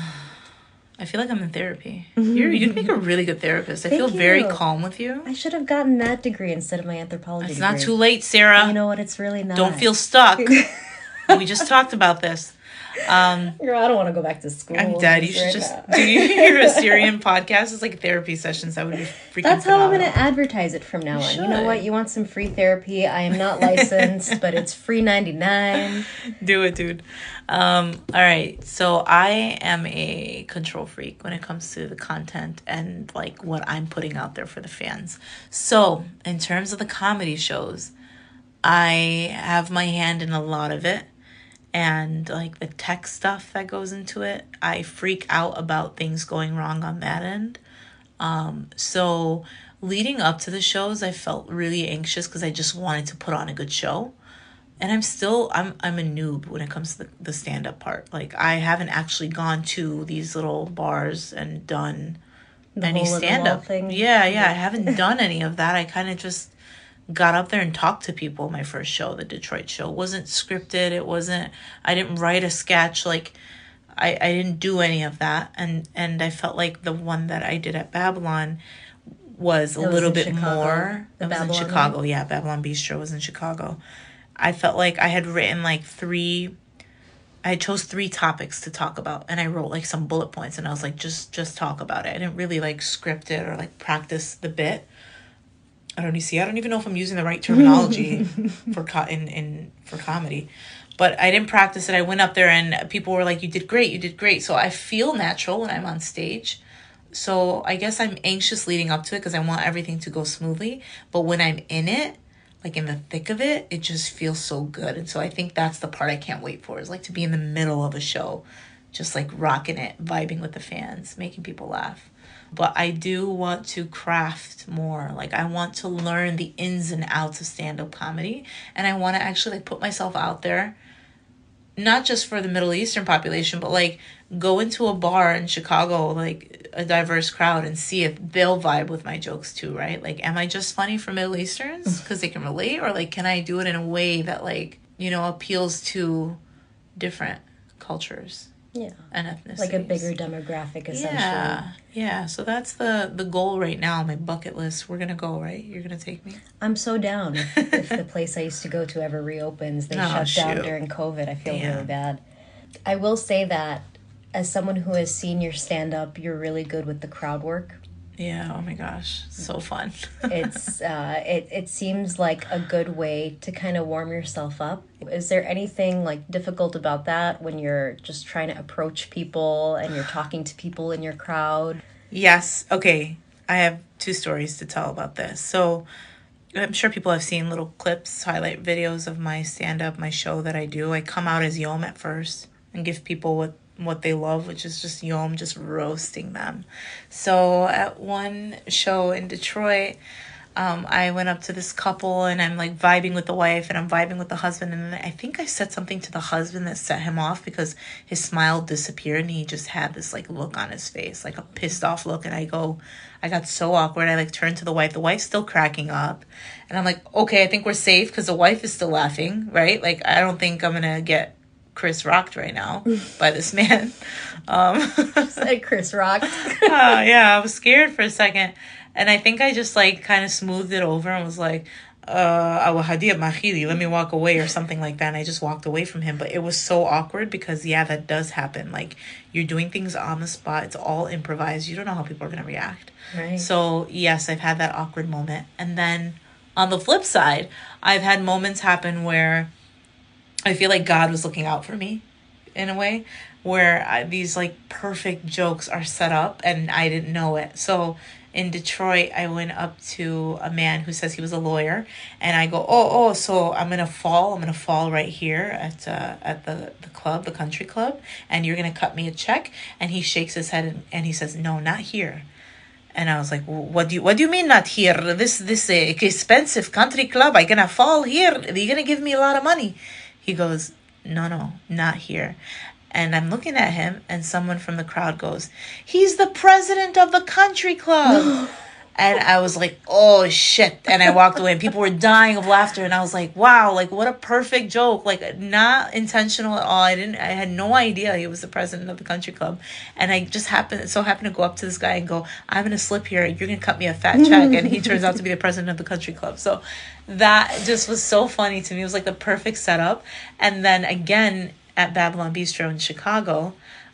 I feel like I'm in therapy. You're, you'd make a really good therapist. I feel very you. calm with you. I should have gotten that degree instead of my anthropology It's not degree. too late, Sarah. You know what? It's really not. Don't feel stuck. we just talked about this. Um, Girl, I don't want to go back to school. I'm dead. You should right just now. do your Assyrian podcast. It's like therapy sessions. That would be freaking. That's how I'm going to advertise it from now on. You know what? You want some free therapy? I am not licensed, but it's free 99. do it, dude. Um, all right. So I am a control freak when it comes to the content and like what I'm putting out there for the fans. So in terms of the comedy shows, I have my hand in a lot of it. And like the tech stuff that goes into it, I freak out about things going wrong on that end. Um, so leading up to the shows, I felt really anxious because I just wanted to put on a good show and I'm still I'm I'm a noob when it comes to the, the stand up part. Like I haven't actually gone to these little bars and done any hole stand up. Yeah, yeah, I haven't done any of that. I kind of just got up there and talked to people my first show, the Detroit show. It wasn't scripted. It wasn't I didn't write a sketch like I, I didn't do any of that and and I felt like the one that I did at Babylon was a was little bit Chicago, more. the It was in Babylon one? Chicago, yeah. Babylon Bistro was in Chicago. I felt like I had written like three. I chose three topics to talk about, and I wrote like some bullet points, and I was like, just just talk about it. I didn't really like script it or like practice the bit. I don't see. I don't even know if I'm using the right terminology for co- in in for comedy, but I didn't practice it. I went up there and people were like, "You did great. You did great." So I feel natural when I'm on stage. So I guess I'm anxious leading up to it because I want everything to go smoothly. But when I'm in it, like in the thick of it, it just feels so good. And so I think that's the part I can't wait for is like to be in the middle of a show, just like rocking it, vibing with the fans, making people laugh. But I do want to craft more. Like I want to learn the ins and outs of stand-up comedy and I want to actually like put myself out there not just for the Middle Eastern population, but like go into a bar in Chicago, like a diverse crowd, and see if they'll vibe with my jokes too, right? Like, am I just funny for Middle Easterns mm. because they can relate, or like, can I do it in a way that like you know appeals to different cultures? Yeah. And ethnicities. Like a bigger demographic, essentially. Yeah, yeah. So that's the the goal right now. My bucket list. We're gonna go right. You're gonna take me. I'm so down. If, if the place I used to go to ever reopens, they Oh, shut down during COVID. I feel really bad. I will say that as someone who has seen your stand up, you're really good with the crowd work. Yeah. Oh my gosh, so fun. It's uh, it it seems like a good way to kind of warm yourself up. Is there anything like difficult about that when you're just trying to approach people and you're talking to people in your crowd? Yes. Okay. I have two stories to tell about this. So, I'm sure people have seen little clips, highlight videos of my stand up, my show that I do. I come out as Yom at first and give people what what they love, which is just Yom, just roasting them. So, at one show in Detroit, um, I went up to this couple and I'm like vibing with the wife and I'm vibing with the husband. And I think I said something to the husband that set him off because his smile disappeared and he just had this like look on his face, like a pissed off look. And I go, I got so awkward. I like turned to the wife. The wife's still cracking up. And I'm like, okay, I think we're safe because the wife is still laughing, right? Like, I don't think I'm going to get Chris rocked right now by this man. Um, Said Chris Rock. oh, yeah, I was scared for a second. And I think I just like kind of smoothed it over and was like, uh, "Awa mahili, let me walk away or something like that. And I just walked away from him. But it was so awkward because, yeah, that does happen. Like, you're doing things on the spot, it's all improvised. You don't know how people are going to react. Right. So, yes, I've had that awkward moment. And then on the flip side, I've had moments happen where I feel like God was looking out for me in a way where I, these like perfect jokes are set up and I didn't know it. So in Detroit, I went up to a man who says he was a lawyer, and I go, "Oh, oh, so I'm gonna fall. I'm gonna fall right here at uh, at the the club, the country club, and you're gonna cut me a check." And he shakes his head and, and he says, "No, not here." And I was like, "What do you What do you mean not here? This this uh, expensive country club. I gonna fall here? Are you gonna give me a lot of money?" He goes, "No, no, not here." And I'm looking at him, and someone from the crowd goes, "He's the president of the country club." and I was like, "Oh shit!" And I walked away, and people were dying of laughter. And I was like, "Wow! Like what a perfect joke! Like not intentional at all. I didn't. I had no idea he was the president of the country club." And I just happened, so happened to go up to this guy and go, "I'm gonna slip here. You're gonna cut me a fat check." and he turns out to be the president of the country club. So that just was so funny to me. It was like the perfect setup. And then again at Babylon Bistro in Chicago,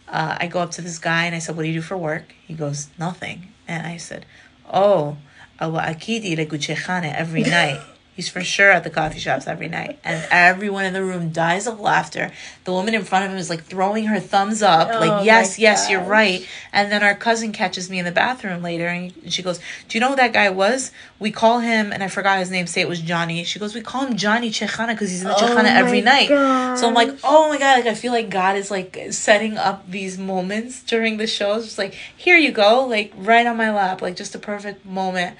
uh, I go up to this guy and I said, "What do you do for work?" He goes, "Nothing." And I said, "Oh, awa akidi leguchechane every night." He's for sure at the coffee shops every night, and everyone in the room dies of laughter. The woman in front of him is like throwing her thumbs up, Oh like yes, yes, you're right. And then our cousin catches me in the bathroom later, and she goes, "Do you know who that guy was? We call him, and I forgot his name. Say it was Johnny." She goes, "We call him Johnny Chechana because he's in the Oh Chechana every night." So I'm like, "Oh my god!" Like I feel like God is like setting up these moments during the shows. Just like here you go, like right on my lap, like just a perfect moment.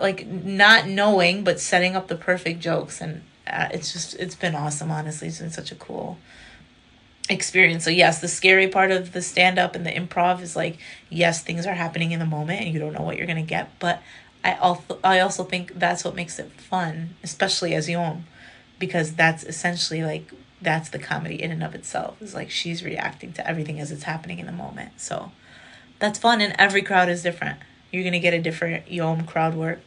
Like not knowing, but setting up the perfect jokes, and uh, it's just it's been awesome. Honestly, it's been such a cool experience. So yes, the scary part of the stand up and the improv is like yes, things are happening in the moment and you don't know what you're going to get, but I also I also think that's what makes it fun, especially as Yom, because that's essentially like that's the comedy in and of itself. Is like she's reacting to everything as it's happening in the moment. So that's fun and every crowd is different. You're going to get a different Yom crowd work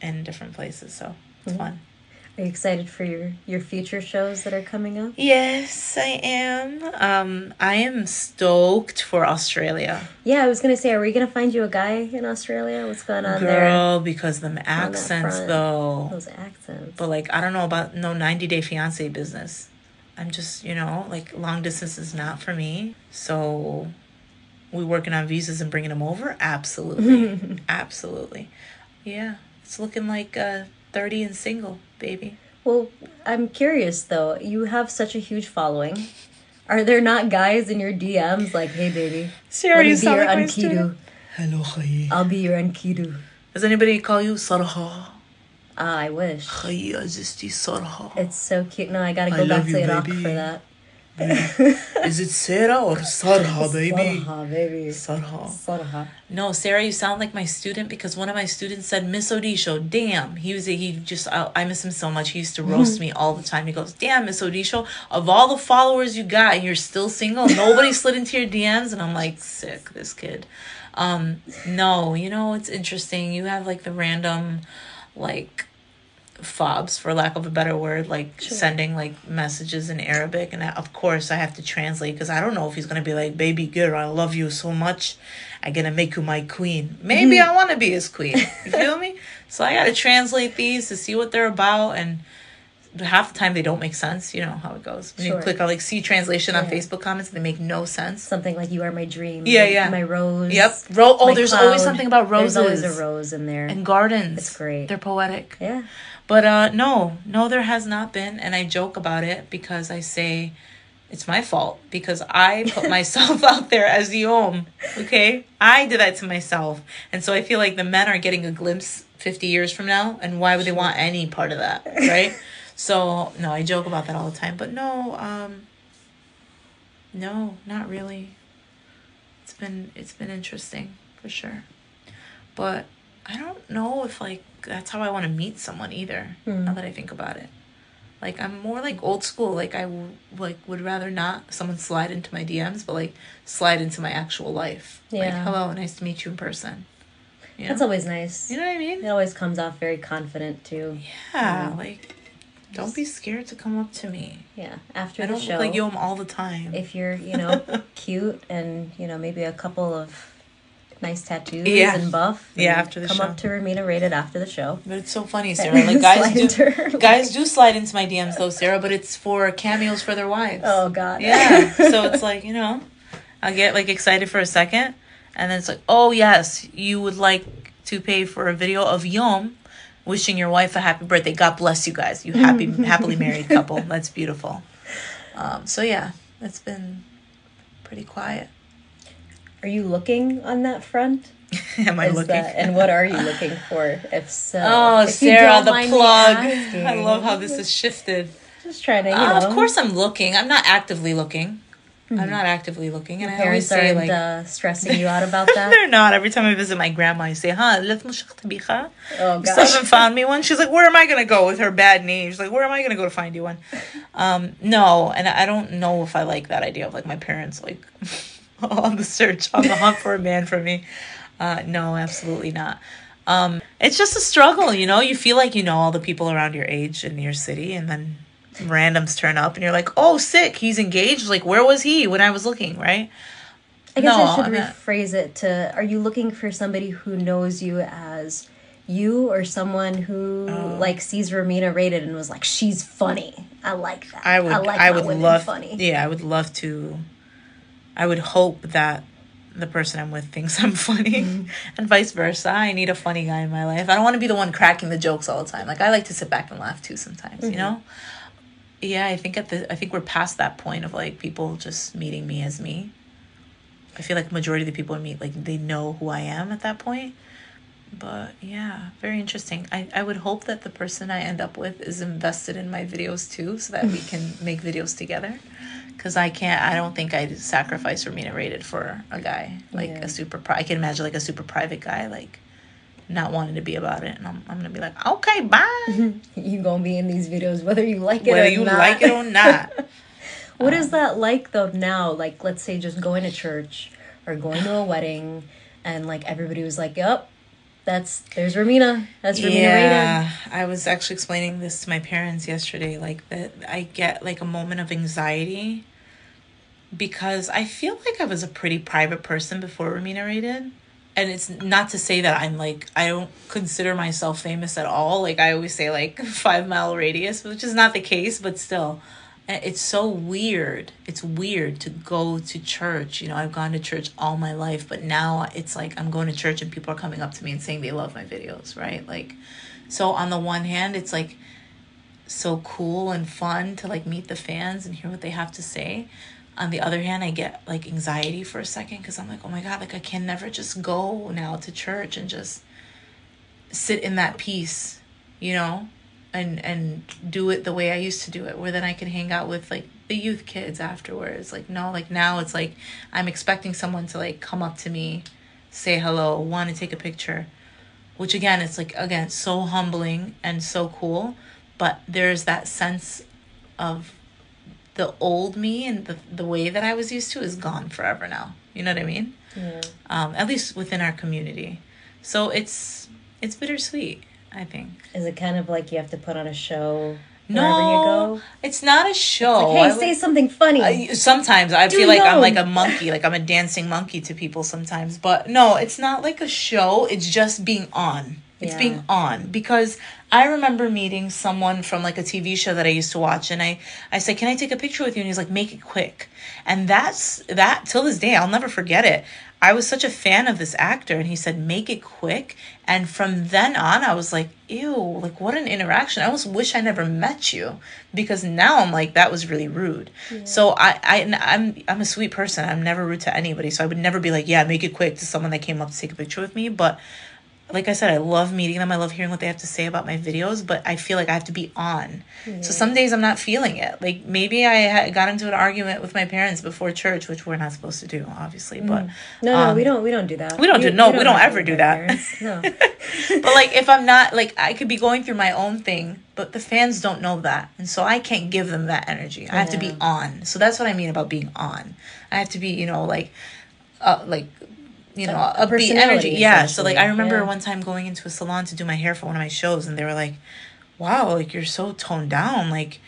in different places, so it's fun. Are you excited for your your future shows that are coming up? Yes, I am. Um, I am stoked for Australia. Yeah, I was gonna say, are we gonna find you a guy in Australia? What's going on there? Girl, because them accents front. though. Those accents. But like I don't know about no 90 day fiance business. I'm just, you know, like long distance is not for me. So we working on visas and bringing them over? Absolutely. Absolutely. Yeah. It's looking like uh 30 and single, baby. Well, I'm curious though. You have such a huge following. Are there not guys in your DMs like, "Hey, baby, Sarah, let me you be your like my unkidu. student. Hello, Khayi. I'll be your unkidu." Does anybody call you Sarha? Ah, I wish. Khayi Azisti Sarha. It's so cute. No, I gotta I go back to you, Iraq baby. for that. Is it Sarah or Sarha, baby? Sarha, baby. Sarha. Sarha. No, Sarah, you sound like my student because one of my students said Miss Odisho. Damn, he was a, he just I, I miss him so much. He used to roast me all the time. He goes, "Damn, Miss Odisho, of all the followers you got, and you're still single. Nobody slid into your DMs." And I'm like, sick, this kid. Um, no, you know it's interesting. You have like the random, like fobs for lack of a better word like sending like messages in arabic and I, of course i have to translate because i don't know if he's gonna be like baby girl i love you so much i'm gonna make you my queen maybe mm-hmm. i want to be his queen you feel me so i gotta translate these to see what they're about and half the time they don't make sense you know how it goes when Sure. you click on like see translation on facebook comments they make no sense Something like "You are my dream." Yeah, my- yeah. My rose. Yep. Ro- oh, there's always something about roses There's always a rose in there. and gardens It's great. they're poetic yeah. But uh no, no there has not been and I joke about it because I say it's my fault because I put myself out there as the om. Okay? I did that to myself. And so I feel like the men are getting a glimpse 50 years from now and why would they want any part of that, right? so, no, I joke about that all the time, but no um no, not really. It's been it's been interesting for sure. But I don't know if like that's how I want to meet someone either. Hmm. Now that I think about it, like I'm more like old school. Like I w- like would rather not someone slide into my DMs, but like slide into my actual life. Yeah. Like hello, nice to meet you in person. You know? That's always nice. you know what I mean? It always comes off very confident too. Yeah, like don't be scared to come up to me. Yeah. After I the don't show, look like Yom all the time. if you're, you know, cute and you know maybe a couple of nice tattoos Yeah. and buff, Yeah, after the show. come show. up to Ramina Rated after the show. But it's so funny, Sarah. Like guys do, her guys do slide into my DMs though, Sarah. But it's for cameos for their wives. Oh God. Yeah. so it's like, you know, I'll get like excited for a second and then it's like, oh yes, you would like to pay for a video of Yom wishing your wife a happy birthday. God bless you guys. You happy happily married couple. That's beautiful. Um, so yeah, it's been pretty quiet. Are you looking on that front? Am I Is looking? that- and what are you looking for? If so, Oh, If Sarah, the plug. asking. I love how this has shifted. Just trying to, you Uh, know. of course, I'm looking. I'm not actively looking. I'm not actively looking, and I always say like uh, stressing you out about that. they're not. Every time I visit my grandma, I say, "Huh, oh gosh. haven't found me one. She's like, "Where am I gonna go with her bad knee?" She's like, "Where am I gonna go to find you one?" Um, no, and I don't know if I like that idea of like my parents like on the search, on the hunt for a man for me. Uh, no, absolutely not. Um, it's just a struggle, you know. You feel like you know all the people around your age in your city, and then randoms turn up, and you're like, "Oh, sick! He's engaged." Like, where was he when I was looking? Right? I guess No, I should rephrase it to Are you looking for somebody who knows you as you or someone who Oh. like sees Ramina rated and was like, she's funny? I like that. I would. I, like my would love. funny. Yeah, I would love to. I would hope that the person I'm with thinks I'm funny, Mm-hmm. and vice versa. I need a funny guy in my life. I don't want to be the one cracking the jokes all the time. Like I like to sit back and laugh too sometimes. Mm-hmm. You know. Yeah, I think at the. I think we're past that point of like people just meeting me as me. I feel like majority of the people I meet like they know who I am at that point. But yeah, very interesting. I, I would hope that the person I end up with is invested in my videos too, so that we can make videos together. Because I can't, I don't think I'd sacrifice Ramina Rated for a guy like Yeah. a super. Pri- I can imagine like a super private guy like not wanting to be about it, and I'm I'm gonna be like, okay, bye. You gonna be in these videos whether you like it or not. Whether you not. like it or not. What is um, that like though now? Like let's say just going to church or going to a wedding and like everybody was like, Yep, That's there's Ramina. That's Ramina yeah, Rated. I was actually explaining this to my parents yesterday. Like that, I get like a moment of anxiety because I feel like I was a pretty private person before Ramina Rated. And it's not to say that I'm like I don't consider myself famous at all. Like I always say like 5 mile radius, which is not the case, but still it's so weird. It's weird to go to church. You know, I've gone to church all my life, but now it's like I'm going to church and people are coming up to me and saying they love my videos, right? Like so on the one hand, it's like so cool and fun to like meet the fans and hear what they have to say on the other hand, I get like anxiety for a second because I'm like, oh my God, like I can never just go now to church and just sit in that peace, you know, and and do it the way I used to do it, where then I can hang out with like the youth kids afterwards. Like no, like now it's like I'm expecting someone to like come up to me, say hello, want to take a picture, which again, it's like again so humbling and so cool, but there's that sense of the old me and the, the way that I was used to is gone forever now. You know what I mean? Yeah. Um, at least within our community. So it's it's bittersweet, I think. Is it kind of like you have to put on a show wherever you go? no, it's not a show. Like, hey, say something funny. I, sometimes I Do feel like I'm like a monkey, like I'm a dancing monkey to people sometimes. But no, it's not like a show. It's just being on. It's yeah. being on because I remember meeting someone from like a TV show that I used to watch, and I I said, "Can I take a picture with you?" And he's like, "Make it quick." And that's that till this day. I'll never forget it. I was such a fan of this actor, and he said, "Make it quick." And from then on, I was like, "Ew! Like what an interaction!" I almost wish I never met you because now I'm like, that was really rude. Yeah. So I I I'm I'm a sweet person. I'm never rude to anybody. So I would never be like, "Yeah, make it quick" to someone that came up to take a picture with me, but like I said, I love meeting them. I love hearing what they have to say about my videos, but I feel like I have to be on. So some days I'm not feeling it. Like maybe I got into an argument with my parents before church, which we're not supposed to do, obviously. But mm. no, um, no, we don't. We don't do that. We don't do. No, we don't, we don't ever do that. No. but like, if I'm not like, I could be going through my own thing, but the fans don't know that, and so I can't give them that energy. I have to be on. So that's what I mean about being on. I have to be, you know, like, uh, like you know, a, upbeat energy. Yeah. So like I remember yeah. one time going into a salon to do my hair for one of my shows and they were like, Wow, like you're so toned down, like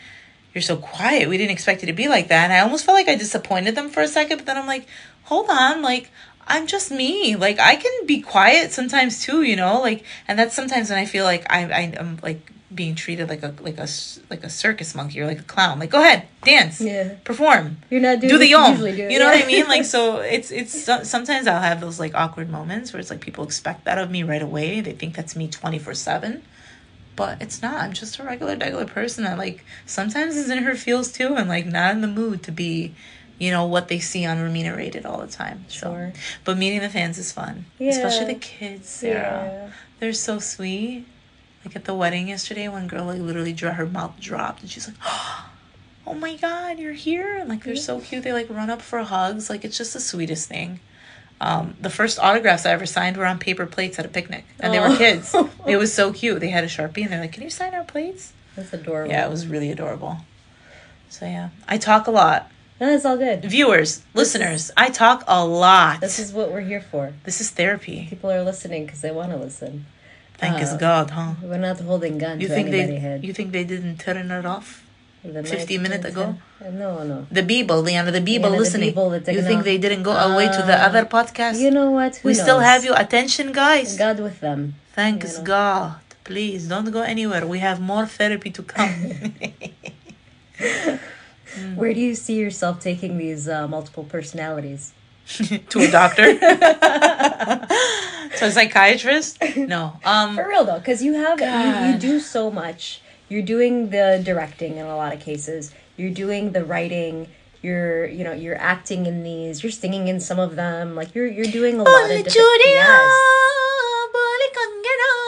you're so quiet. We didn't expect you to be like that. And I almost felt like I disappointed them for a second, but then I'm like, hold on, like I'm just me. Like I can be quiet sometimes too, you know? Like and that's sometimes when I feel like I I am like being treated like a like a like a circus monkey or like a clown. Like, go ahead, dance, yeah, perform. You're not doing do the yom. You, do. you know yeah. what I mean? Like, so it's it's sometimes I'll have those like awkward moments where it's like people expect that of me right away. They think that's me twenty four seven, but it's not. I'm just a regular regular person that like sometimes is in her feels too and like not in the mood to be. You know what they see on Ramina Rated all the time. Sure. So, but meeting the fans is fun, yeah. especially the kids. Sarah, yeah. they're so sweet like at the wedding yesterday, one girl like literally dro- her mouth dropped, and she's like, "Oh my god, you're here!" And, like they're so cute. They like run up for hugs. Like it's just the sweetest thing. Um, the first autographs I ever signed were on paper plates at a picnic, and they were kids. it was so cute. They had a sharpie, and they're like, "Can you sign our plates?" That's adorable. Yeah, it was really adorable. So yeah, I talk a lot. No, it's all good. Viewers, this listeners, is, I talk a lot. This is what we're here for. This is therapy. People are listening because they want to listen. Thank uh, God, huh? We're not holding gun you to think they, head. You think they didn't turn it off? The 50 minutes ago? No, no. The people, the end of the people yeah, listening. The people you think they didn't go uh, away to the uh, other podcast? You know what? Who we knows? still have your attention, guys. God with them. Thanks you know. God. Please don't go anywhere. We have more therapy to come. mm. Where do you see yourself taking these uh, multiple personalities? to a doctor. to a psychiatrist? No. Um For real though, because you have you, you do so much. You're doing the directing in a lot of cases. You're doing the writing. You're you know you're acting in these. You're singing in some of them. Like you're you're doing a lot of different. Yes.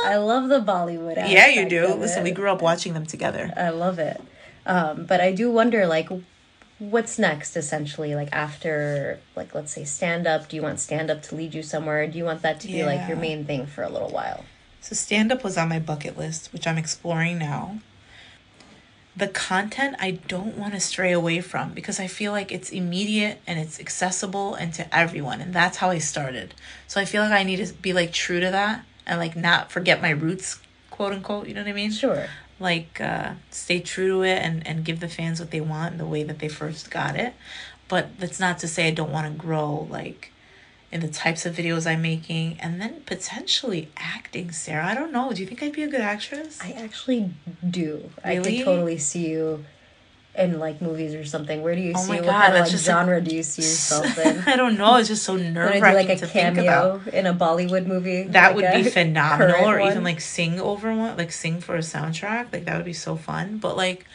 I love the Bollywood. Yeah, you do. Listen, we grew up watching them together. I love it. Um, but I do wonder, like, what's next essentially like after like let's say stand up do you want stand up to lead you somewhere do you want that to be yeah. like your main thing for a little while so stand up was on my bucket list which i'm exploring now the content i don't want to stray away from because i feel like it's immediate and it's accessible and to everyone and that's how i started so i feel like i need to be like true to that and like not forget my roots, quote unquote. You know what I mean? Sure. Like uh, stay true to it and and give the fans what they want the way that they first got it. But that's not to say I don't want to grow like in the types of videos I'm making and then potentially acting, Sarah. I don't know. Do you think I'd be a good actress? I actually do. I could totally see you in like movies or something. Where do you Oh see my what God, kind of like just genre do you see yourself in? I don't know. It's just so nerve wracking like a to think about. cameo in a Bollywood movie? That like would be phenomenal, or even like sing over one, like sing for a soundtrack. Like that would be so fun. But like,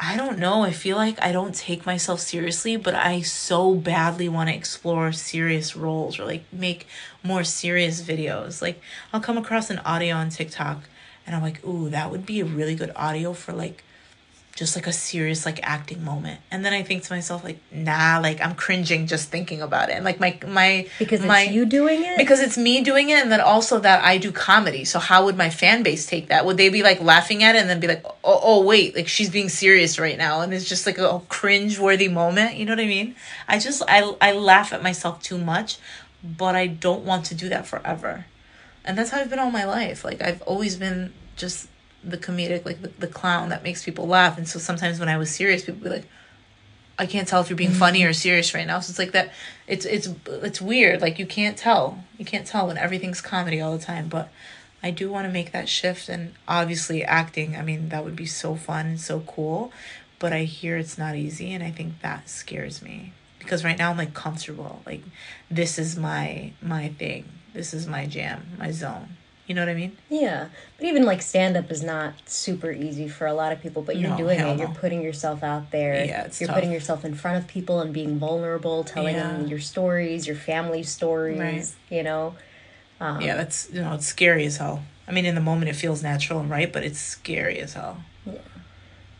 I don't know. I feel like I don't take myself seriously, but I so badly want to explore serious roles or like make more serious videos. Like I'll come across an audio on TikTok, and I'm like, ooh, that would be a really good audio for like just like a serious like acting moment. And then i think to myself like nah like i'm cringing just thinking about it. And like my my because it's my you doing it. because it's me doing it and then also that i do comedy. So how would my fan base take that? Would they be like laughing at it and then be like oh, oh, oh wait like she's being serious right now. And it's just like a cringe worthy moment you know what i mean? I just i i laugh at myself too much but i don't want to do that forever. And that's how i've been all my life. Like i've always been just the comedic like the, the clown that makes people laugh and so sometimes when i was serious people would be like I can't tell if you're being funny or mm-hmm. serious right now. So it's like that. It's it's it's weird. Like you can't tell. You can't tell when everything's comedy all the time. But I do want to make that shift, and obviously acting. I mean, that would be so fun and so cool. But I hear it's not easy, and I think that scares me because right now I'm like comfortable. Like this is my my thing. This is my jam, my zone. You know what I mean? Yeah, but even like stand up is not super easy for a lot of people. But you're No, doing it. You're putting yourself out there. Yeah, it's you're tough. putting yourself in front of people and being vulnerable, telling them your stories, your family stories. Right. You know. Um, yeah, that's you know it's scary as hell. I mean, in the moment it feels natural and right, but it's scary as hell. Yeah.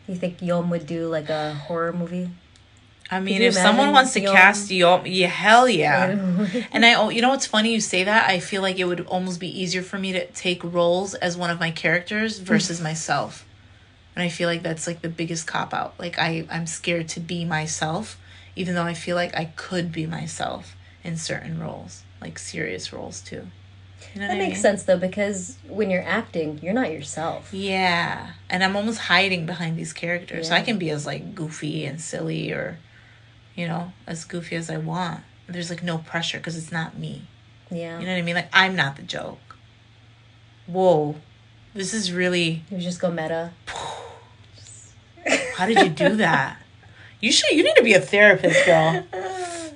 You think Yom would do like a horror movie? I mean, if someone wants to cast you, oh, yeah, hell yeah. And I, oh, you know what's funny? You say that. I feel like it would almost be easier for me to take roles as one of my characters mm. versus myself. And I feel like that's like the biggest cop out. Like I, I'm scared to be myself, even though I feel like I could be myself in certain roles, like serious roles too. You know That makes mean? sense though, because when you're acting, you're not yourself. Yeah, and I'm almost hiding behind these characters, so I can be as like goofy and silly, or, you know, as goofy as I want. There's like no pressure because it's not me. Yeah. You know what I mean? Like I'm not the joke. Whoa, this is really. You just go meta. How did you do that? You should. You need to be a therapist, girl.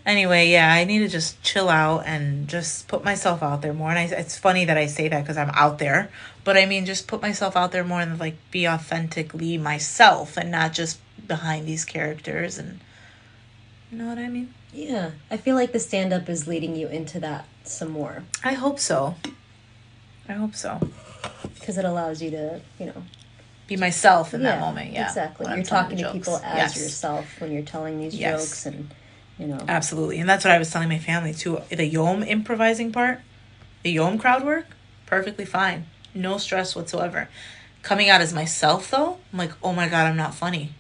Anyway, yeah, I need to just chill out and just put myself out there more. And I, it's funny that I say that because I'm out there, but I mean, just put myself out there more and like be authentically myself and not just behind these characters. And you know what I mean? Yeah. I feel like the stand up is leading you into that some more I hope so. I hope so. because it allows you to, you know, Be myself in that moment. Yeah, Exactly. I'm You're talking to jokes. people as Yes. yourself when you're telling these Yes. jokes and, you know. Absolutely. And that's what I was telling my family too. The Yom improvising part, the Yom crowd work, perfectly fine. No stress whatsoever. Coming out as myself though, I'm like, oh my God, I'm not funny.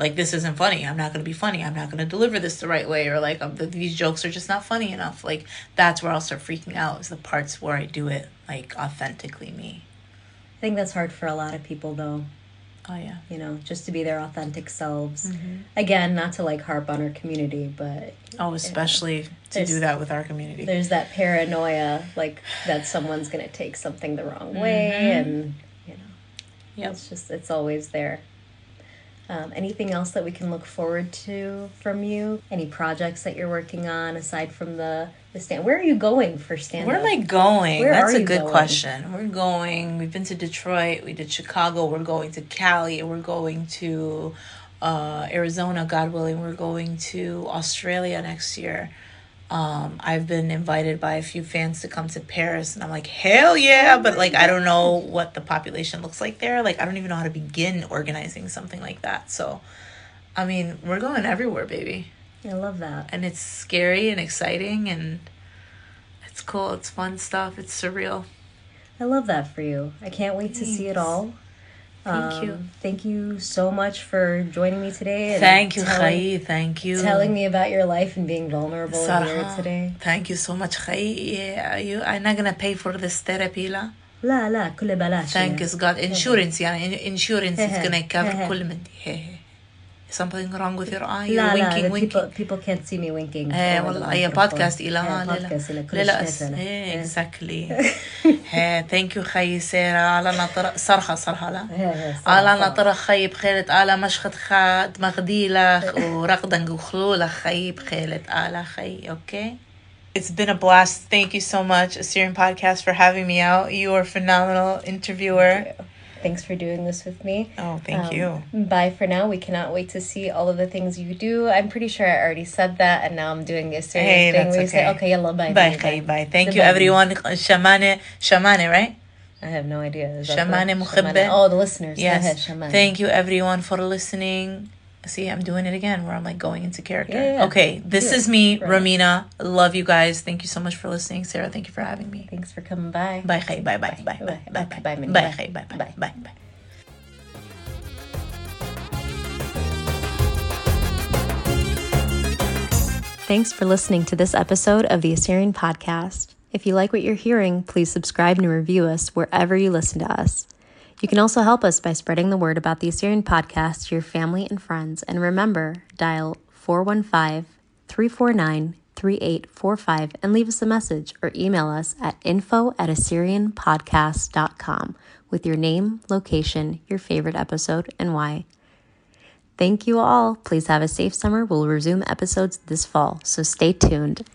Like, this isn't funny. I'm not going to be funny. I'm not going to deliver this the right way. Or like, um, th- these jokes are just not funny enough. Like, that's where I'll start freaking out is the parts where I do it like authentically me. I think that's hard for a lot of people though, Oh, yeah. you know, just to be their authentic selves. Mm-hmm. Again, not to like harp on our community, but Oh, especially to do that with our community. there's that paranoia like that someone's going to take something the wrong way Mhm. and, you know, Yep. it's just, it's always there. Um, anything else that we can look forward to from you? Any projects that you're working on aside from the, the stand? Where are you going for stand Where am I going? Where That's a good going? question. We're going. We've been to Detroit. We did Chicago. We're going to Cali. We're going to uh, Arizona, God willing. We're going to Australia next year. Um, I've been invited by a few fans to come to Paris, and I'm like, hell yeah! But like, I don't know what the population looks like there. Like, I don't even know how to begin organizing something like that. So, I mean, we're going everywhere, baby I love that. and it's scary and exciting and it's cool it's fun stuff it's surreal I love that for you. I can't wait to see it all. Thank you. Um, Thank you so much for joining me today. and Thank you, telling, Khayi. Thank you. telling me about your life and being vulnerable here Sarah, today. Thank you so much, Khayi. Yeah, you, I'm not gonna pay for this therapy, la. لا لا كل بلاش Thank يعني. you, God. Insurance, yeah. Insurance is Hehe. gonna cover Hehe. كل من دي. Something wrong with your eye? لا You're لا winking, the winking. people, people can't see me winking ايه over the والله هي microphone. بودكاست إلى إيه، لا podcast إلى كل لا لا شيء أنا. ايه إيه. اكزاكتلي ايه ثانك يو خي سيرا على نطر صرخة صرخة لا إيه، إيه، صح، على صح. نطر خي بخيلة آلا مشخت خات مغديلة ورقدن وخلولة خي بخيلة آلا خي okay It's been a blast. Thank you so much, Assyrian Podcast, for having me out. You are a phenomenal interviewer. Thanks for doing this with me. Oh, thank Um, you. Bye for now. We cannot wait to see all of the things you do. I'm pretty sure I already said that, and now I'm doing this serious Hey, thing that's where you say, okay. okay, yalla, bye. Bye, Khay, bye. Thank you, Goodbye. everyone. Shamane, Shamane, right? I have no idea. Shamane the- Mukhabbe? Oh, the listeners. Ahead, Yes. Thank you, everyone, for listening. See, I'm doing it again where I'm like going into character. Yeah, yeah. Okay, this Do it. is me, Right. Ramina. Love you guys. Thank you so much for listening. Sarah, thank you for having me. Thanks for coming by. Bye, Khay. Bye, bye, bye, bye, Bye. bye, Bye, bye, bye, bye, Bye. Bye, bye, Bye. bye, bye. Thanks for listening to this episode of the Assyrian Podcast. If you like what you're hearing, please subscribe and review us wherever you listen to us. You can also help us by spreading the word about the Assyrian Podcast to your family and friends. And remember, dial 415 349 3845 and leave us a message or email us at info at assyrianpodcast.com with your name, location, your favorite episode, and why. Thank you all. Please have a safe summer. We'll resume episodes this fall, so stay tuned.